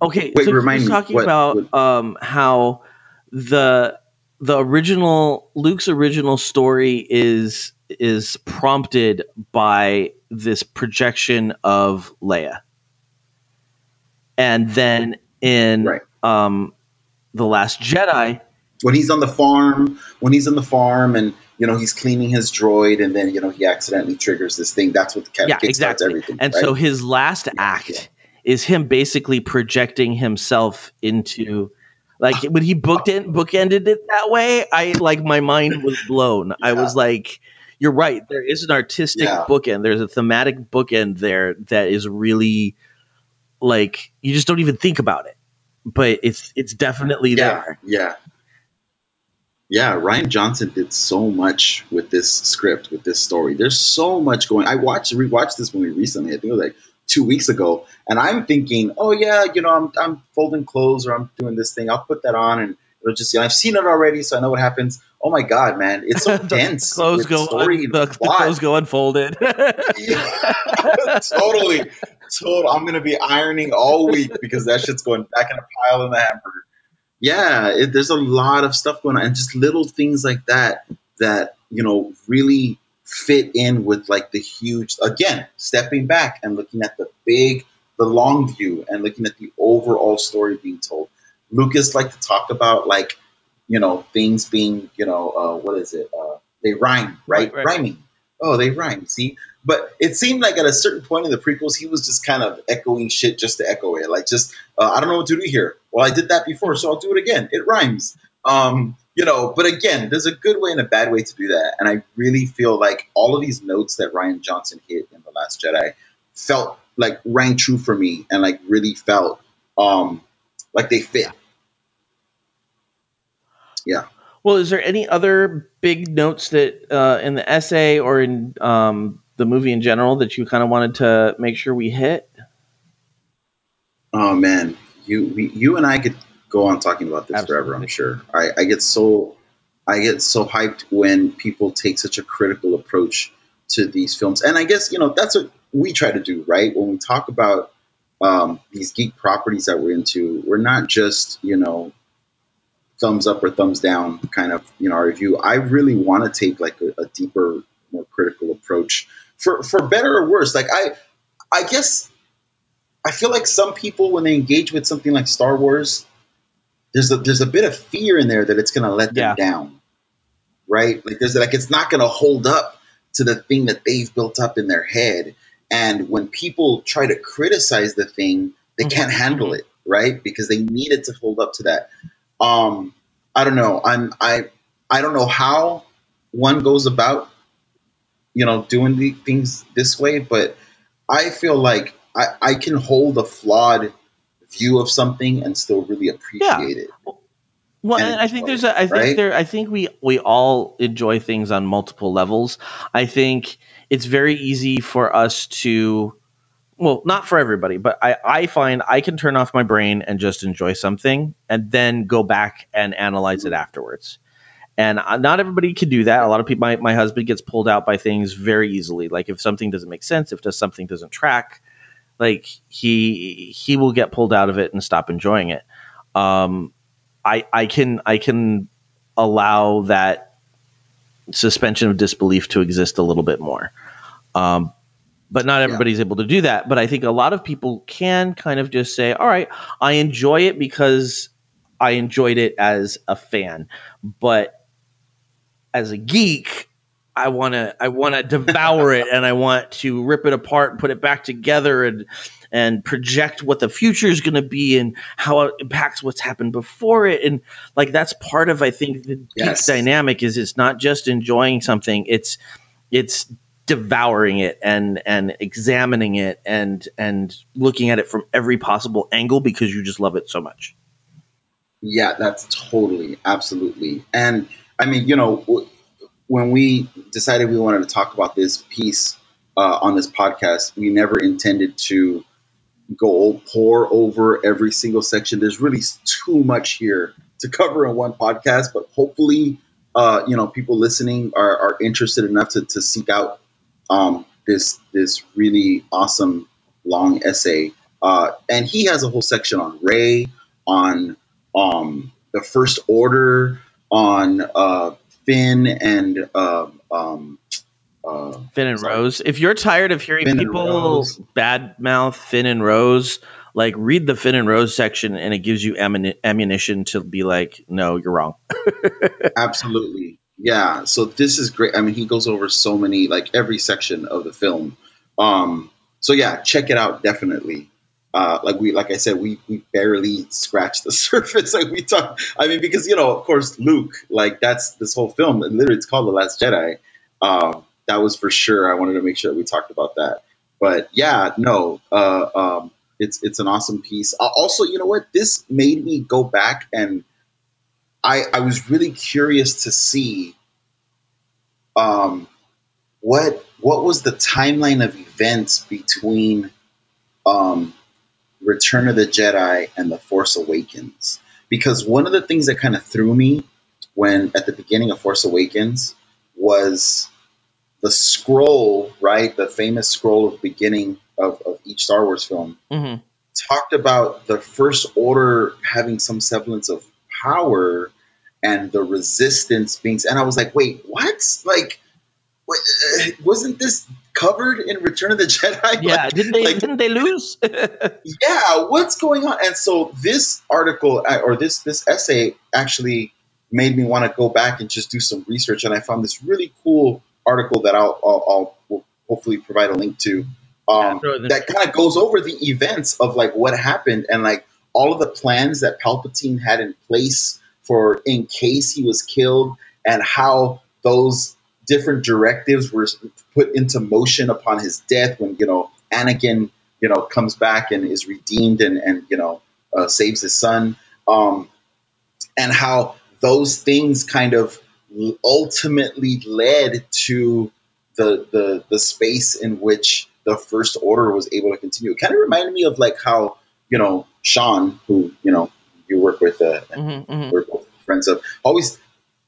okay Wait, so remind me, talking what- about um how the the original luke's original story is is prompted by this projection of leia and then in Right. um the last jedi when he's on the farm, when he's on the farm, and you know he's cleaning his droid, and then you know he accidentally triggers this thing. That's what kind yeah of kickstarts exactly everything. and right? so his last act is him basically projecting himself into like when he booked it bookended it that way i like my mind was blown i was like you're right there is an artistic Yeah. bookend there's a thematic bookend there that is really like you just don't even think about it but it's it's definitely yeah, there yeah, yeah. Rian Johnson did so much with this script, with this story. There's so much going. I watched rewatched this movie recently. I think it was like two weeks ago, and I'm thinking, oh yeah, you know, I'm I'm folding clothes or I'm doing this thing. I'll put that on and. It'll just, I've seen it already, so I know what happens. Oh my god, man, it's so dense. clothes go story un- the, the clothes go unfolded Yeah, totally, total. I'm gonna be ironing all week because that shit's going back in a pile in the hamburger. Yeah, it, there's a lot of stuff going on, and just little things like that that you know really fit in with like the huge. Again, stepping back and looking at the big, the long view, and looking at the overall story being told. Lucas liked to talk about like you know things being you know uh, what is it? Uh, they rhyme, right? Right, right. Rhyming. Oh, they rhyme. See, but it seemed like at a certain point in the prequels, he was just kind of echoing shit just to echo it. Like, just uh, I don't know what to do here. Well, I did that before, so I'll do it again. It rhymes. Um, you know, but again, there's a good way and a bad way to do that, and I really feel like all of these notes that Rian Johnson hit in the Last Jedi felt like rang true for me, and like really felt um, like they fit. Yeah. Well, is there any other big notes that uh, in the essay or in um, the movie in general that you kind of wanted to make sure we hit? Oh man, you we, you and I could go on talking about this forever. I'm sure. I, I get so I get so hyped when people take such a critical approach to these films, and I guess you know that's what we try to do, right? When we talk about um, these geek properties that we're into, we're not just you know thumbs up or thumbs down kind of you know our review. I really want to take like a, a deeper, more critical approach for for better or worse. Like I I guess I feel like some people when they engage with something like Star Wars, there's a there's a bit of fear in there that it's going to let them Yeah. down, right? Like there's like it's not going to hold up to the thing that they've built up in their head. And when people try to criticize the thing, they Mhm. can't handle it, right? Because they need it to hold up to that. Um, I don't know. I'm I I don't know how one goes about, you know, doing the things this way, but I feel like I, I can hold a flawed view of something and still really appreciate it. Well, And I think there's a, I think right? there, I think we we all enjoy things on multiple levels. I think it's very easy for us to, well, not for everybody, but I I find I can turn off my brain and just enjoy something, and then go back and analyze it afterwards. And not everybody can do that. A lot of people, my, my husband gets pulled out by things very easily. Like if something doesn't make sense, if does something doesn't track, like he he will get pulled out of it and stop enjoying it. Um, I I can I can allow that suspension of disbelief to exist a little bit more. Um, but not everybody's able to do that. But I think a lot of people can kind of just say, "All right, I enjoy it because I enjoyed it as a fan." But as a geek, I want to I want to devour it and I want to rip it apart and put it back together and and project what the future is going to be and how it impacts what's happened before it and like that's part of I think the Yes. dynamic is it's not just enjoying something it's it's devouring it and and examining it and and looking at it from every possible angle because you just love it so much. Yeah, that's totally, absolutely. And I mean, you know, when we decided we wanted to talk about this piece uh, on this podcast, we never intended to go pore over every single section. There's really too much here to cover in one podcast, but hopefully, uh, you know, people listening are, are interested enough to, to seek out um, this this really awesome long essay. Uh, and he has a whole section on Rey, on um, the First Order, on uh, Finn and um um, uh, Finn and Sorry. Rose. If you're tired of hearing Finn people Rose. bad mouth Finn and Rose, like read the Finn and Rose section and it gives you ammunition to be like, no, you're wrong. Absolutely. Yeah. So this is great. I mean, he goes over so many, like every section of the film. Um, so yeah, check it out definitely. Uh, like we, like I said, we we barely scratched the surface. Like we talk. I mean, because you know, of course, Luke. Like that's this whole film. Literally, it's called The Last Jedi. Um, that was for sure. I wanted to make sure that we talked about that. But yeah, no, uh, um, it's it's an awesome piece. Uh, also, you know what? This made me go back and I, I was really curious to see um, what what was the timeline of events between um, Return of the Jedi and The Force Awakens. Because one of the things that kind of threw me when at the beginning of Force Awakens was the scroll, right? The famous scroll of beginning of, of each Star Wars film Mm-hmm. talked about the first order having some semblance of power and the resistance being and i was like wait what like wasn't this covered in return of the jedi? Yeah, Like- didn't they like, didn't they lose? yeah what's going on? And so this article uh, or this this essay actually made me want to go back and just do some research and i found this really cool article that i'll, I'll, I'll will hopefully provide a link to um, throw it in the that kind of goes over the events of like what happened and like all of the plans that palpatine had in place for in case he was killed and how those different directives were put into motion upon his death when you know anakin you know comes back and is redeemed and and you know uh, saves his son um, and how those things kind of ultimately led to the the the space in which the first order was able to continue. It kind of reminded me of like how you know Sean, who you know you work with, uh, and Mhm, mhm. we're both friends of, always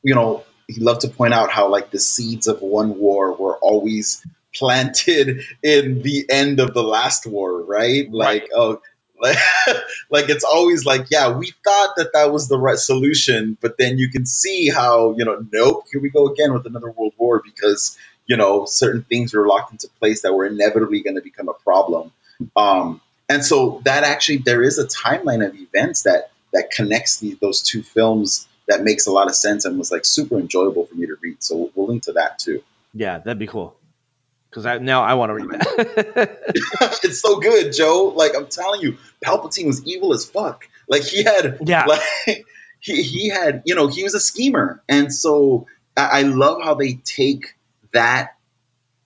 you know he loved to point out how like the seeds of one war were always planted in the end of the last war, right? Like oh. Like, like it's always like yeah we thought that that was the right solution but then you can see how you know nope here we go again with another world war because you know certain things were locked into place that were inevitably going to become a problem um, and so that actually there is a timeline of events that that connects the, those two films that makes a lot of sense and was like super enjoyable for me to read so we'll link to that too Yeah, that'd be cool. Because I, now I want to read that. it's so good joe like i'm telling you palpatine was evil as fuck like he had Yeah. like he, he had you know he was a schemer and so I, I love how they take that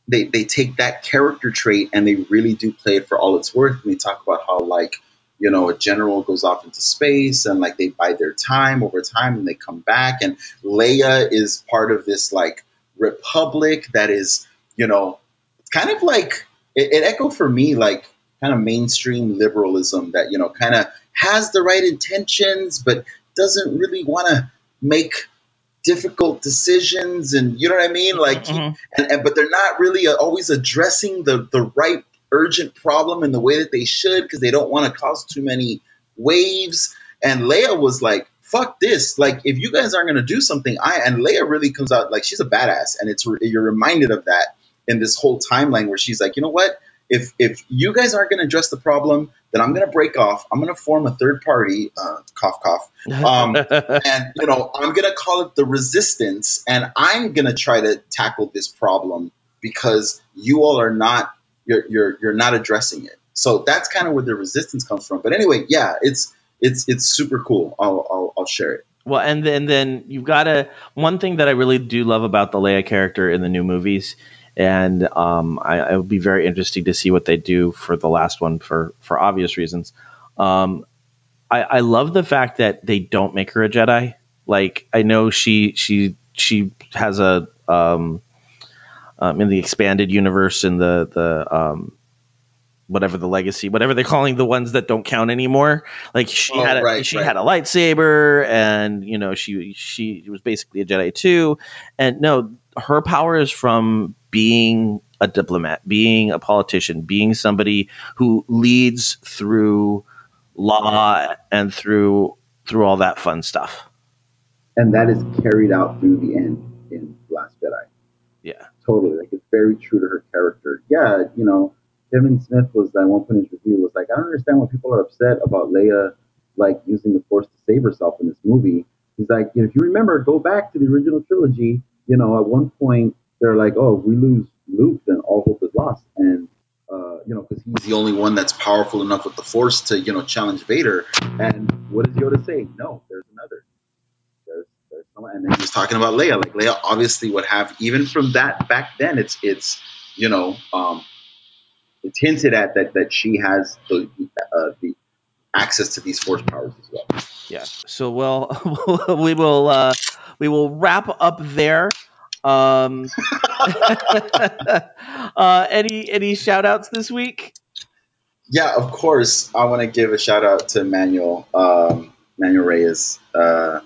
they, they take that character trait and they really do play it for all it's worth and they talk about how like you know a general goes off into space and like they bide their time over time and they come back. And leia is part of this like republic that is you know kind of like it, it echoed for me like kind of mainstream liberalism that you know kind of has the right intentions but doesn't really want to make difficult decisions. And you know what I mean? Like Mhm. and, and but they're not really uh, always addressing the the right urgent problem in the way that they should because they don't want to cause too many waves. And Leia was like fuck this. Like if you guys aren't going to do something I and Leia really comes out like she's a badass. And it's you're reminded of that in this whole timeline where she's like you know what? If if you guys aren't going to address the problem then I'm going to break off. I'm going to form a third party uh, cough cough um, and you know i'm gonna call it the resistance and i'm gonna try to tackle this problem because you all are not you're you're, you're not addressing it so that's kind of where the resistance comes from but anyway yeah it's it's it's super cool i'll i'll, I'll share it Well, and then then you've got a one thing that I really do love about the Leia character in the new movies, and um, I, it would be very interesting to see what they do for the last one for for obvious reasons. Um, I, I love the fact that they don't make her a Jedi. Like I know she she she has a um, um, in the expanded universe in the the um, whatever the legacy, whatever they're calling the ones that don't count anymore. Like she Oh, had a, right, she right. had a lightsaber, and you know she she was basically a Jedi too. And no, her power is from being a diplomat, being a politician, being somebody who leads through law and through through all that fun stuff. and that is carried out through the end in last jedi Yeah. Totally like it's very true to her character yeah you know kevin smith was at one point in his review was like i don't understand why people are upset about leia like using the force to save herself in this movie he's like you know, if you remember go back to the original trilogy you know at one point they're like oh if we lose luke then all hope is lost and uh, you know, because he's the only one that's powerful enough with the Force to, you know, challenge Vader. And what does Yoda say? No, there's another and then he was talking about Leia. Like Leia obviously would have even from that back then it's it's you know um it's hinted at that that she has the uh, the access to these force powers as well. Yeah. So well, we will uh, we will wrap up there. Um, uh, any any shout outs this week? Yeah, of course. I want to give a shout out to Manuel um, Manuel Reyes. Uh,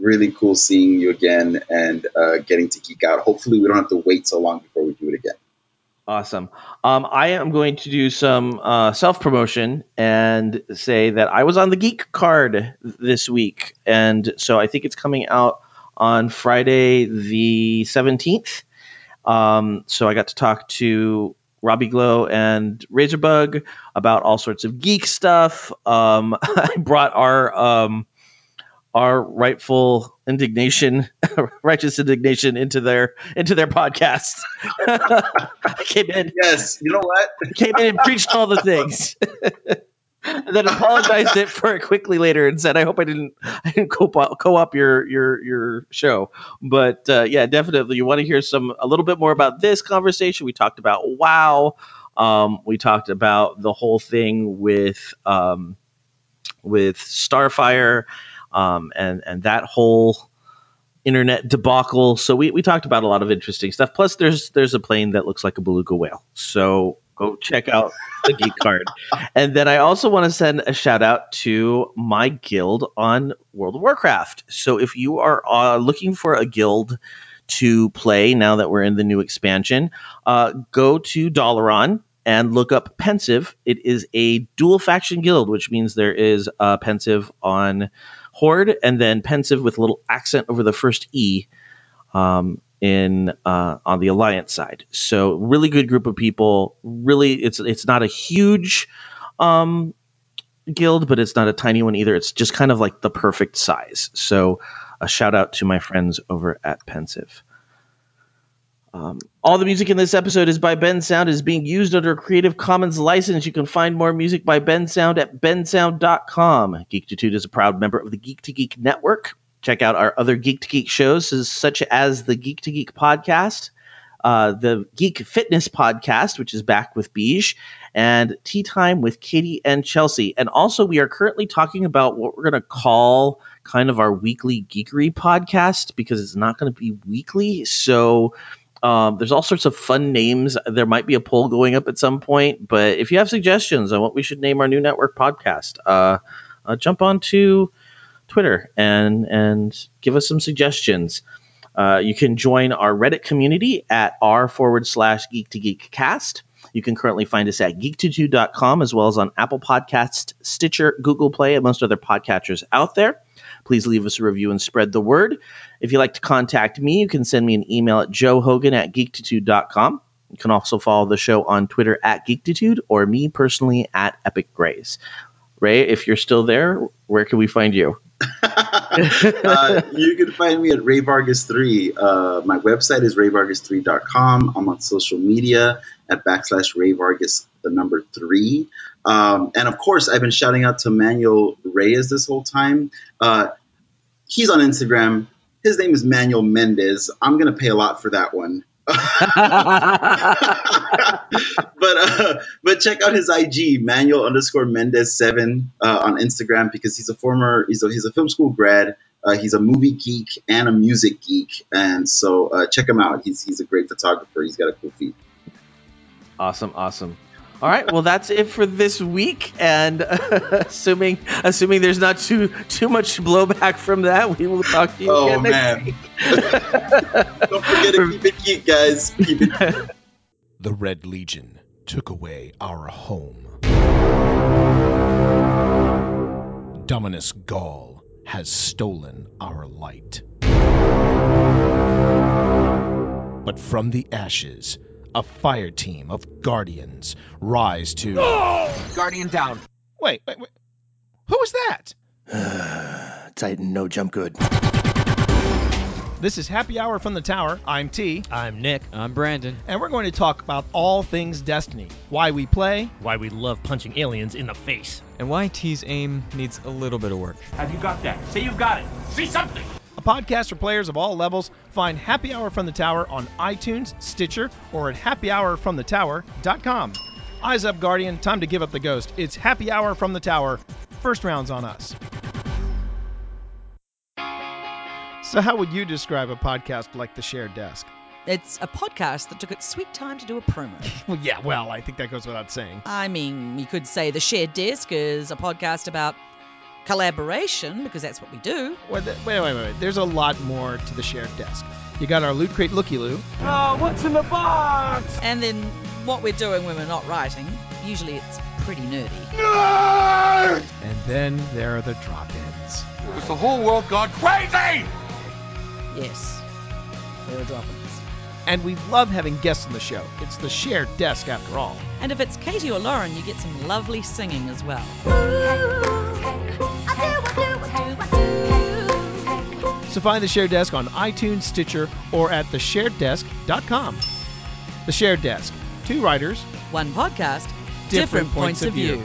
really cool seeing you again and uh, getting to geek out. Hopefully, we don't have to wait so long before we do it again. Awesome. Um, I am going to do some uh, self promotion and say that I was on the Geek Card this week, and so I think it's coming out on Friday the seventeenth. Um, so I got to talk to Robbie Glow and Razorbug about all sorts of geek stuff. Um, I brought our um, our rightful indignation, righteous indignation into their into their podcast. I came in, Yes, you know what? came in and preached all the things. and then apologized it for it quickly later and said, "I hope I didn't, I didn't co co-op your your your show." But uh, yeah, definitely, you want to hear some a little bit more about this conversation. We talked about WoW. Um, we talked about the whole thing with um, with Starfire um, and and that whole internet debacle. So we, we talked about a lot of interesting stuff. Plus, there's there's a plane that looks like a beluga whale. So go check out the geek card. And then I also want to send a shout out to my guild on World of Warcraft. So if you are uh, looking for a guild to play now that we're in the new expansion, uh, go to Dalaran and look up Pensive. It is a dual faction guild, which means there is uh, Pensive on Horde and then Pensive with a little accent over the first E um, in uh, on the Alliance side. So really good group of people. Really, it's it's not a huge um, guild, but it's not a tiny one either. It's just kind of like the perfect size. So a shout out to my friends over at Pensive. Um, all the music in this episode is by Bensound. is being used under a Creative Commons license. You can find more music by Bensound at bensound.com. Geektitude is a proud member of the Geek to Geek network. Check out our other Geek to Geek shows, such as the Geek to Geek podcast, uh, the Geek Fitness podcast, which is back with Beej, and Tea Time with Katie and Chelsea. And also, we are currently talking about what we're going to call kind of our weekly geekery podcast because it's not going to be weekly. So um, there's all sorts of fun names. There might be a poll going up at some point, but if you have suggestions on what we should name our new network podcast, uh, uh, jump onto Twitter and and give us some suggestions. Uh, you can join our Reddit community at r forward slash geek to geek cast. You can currently find us at geektitude.com as well as on Apple Podcasts, Stitcher, Google Play, and most other podcatchers out there. Please leave us a review and spread the word. If you'd like to contact me, you can send me an email at joehogan at geektitude.com. You can also follow the show on Twitter at Geektitude or me personally at Epic Grays. Ray, if you're still there, where can we find you? uh, you can find me at Ray Vargas 3. Uh, my website is rayvargas3.com. I'm on social media at backslash Ray Vargas, the number three. Um, and of course, I've been shouting out to Manuel Reyes this whole time. Uh, he's on Instagram. His name is Manuel Mendez. I'm going to pay a lot for that one. but uh, but check out his IG Manuel underscore Mendez seven uh, on Instagram because he's a former he's a he's a film school grad. Uh, he's a movie geek and a music geek, and so uh, check him out. He's he's a great photographer. He's got a cool feed. Awesome, awesome. All right, well that's it for this week, and uh, assuming assuming there's not too too much blowback from that, we will talk to you Oh again next man! week. Don't forget to keep it geek, guys. Keep it. The Red Legion took away our home. Dominus Gaul has stolen our light. But from the ashes, a fire team of guardians rise to. Guardian down. Wait, wait, wait. Who was that? Titan, no jump good. This is Happy Hour from the Tower. I'm T. I'm Nick. I'm Brandon. And we're going to talk about all things Destiny. Why we play, Why we love punching aliens in the face. And why T's aim needs a little bit of work. Have you got that? Say you've got it. See something. a podcast for players of all levels. Find Happy Hour from the Tower on iTunes, Stitcher, or at happyhourfromthetower.com. Eyes up, Guardian. Time to give up the ghost. It's Happy Hour from the Tower. First round's on us. So, how would you describe a podcast like The Shared Desk? It's a podcast that took its sweet time to do a promo. Well, yeah, well, I think that goes without saying. I mean, you could say The Shared Desk is a podcast about collaboration, because that's what we do. Wait, wait, wait, wait. wait. There's a lot more to The Shared Desk. You got our Loot Crate Looky Loo. Oh, what's in the box? And then what we're doing when we're not writing, usually it's pretty nerdy. And then there are the drop ins. Has the whole world gone crazy? Yes, there are. And we love having guests on the show. It's The Shared Desk, after all. And if it's Katie or Lauren, you get some lovely singing as well. So find the Shared Desk on iTunes, Stitcher, or at theshareddesk.com. The Shared Desk. Two writers, One podcast, different, points, of view.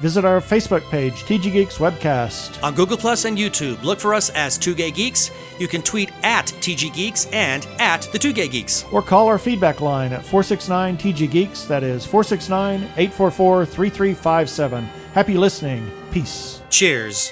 Visit our Facebook page, TG Geeks Webcast. On Google Plus and YouTube, look for us as Two Gay Geeks. You can tweet at TG Geeks and at the Two Gay Geeks. Or call our feedback line at 469 TG Geeks. That is 469 844 3357. Happy listening. Peace. Cheers.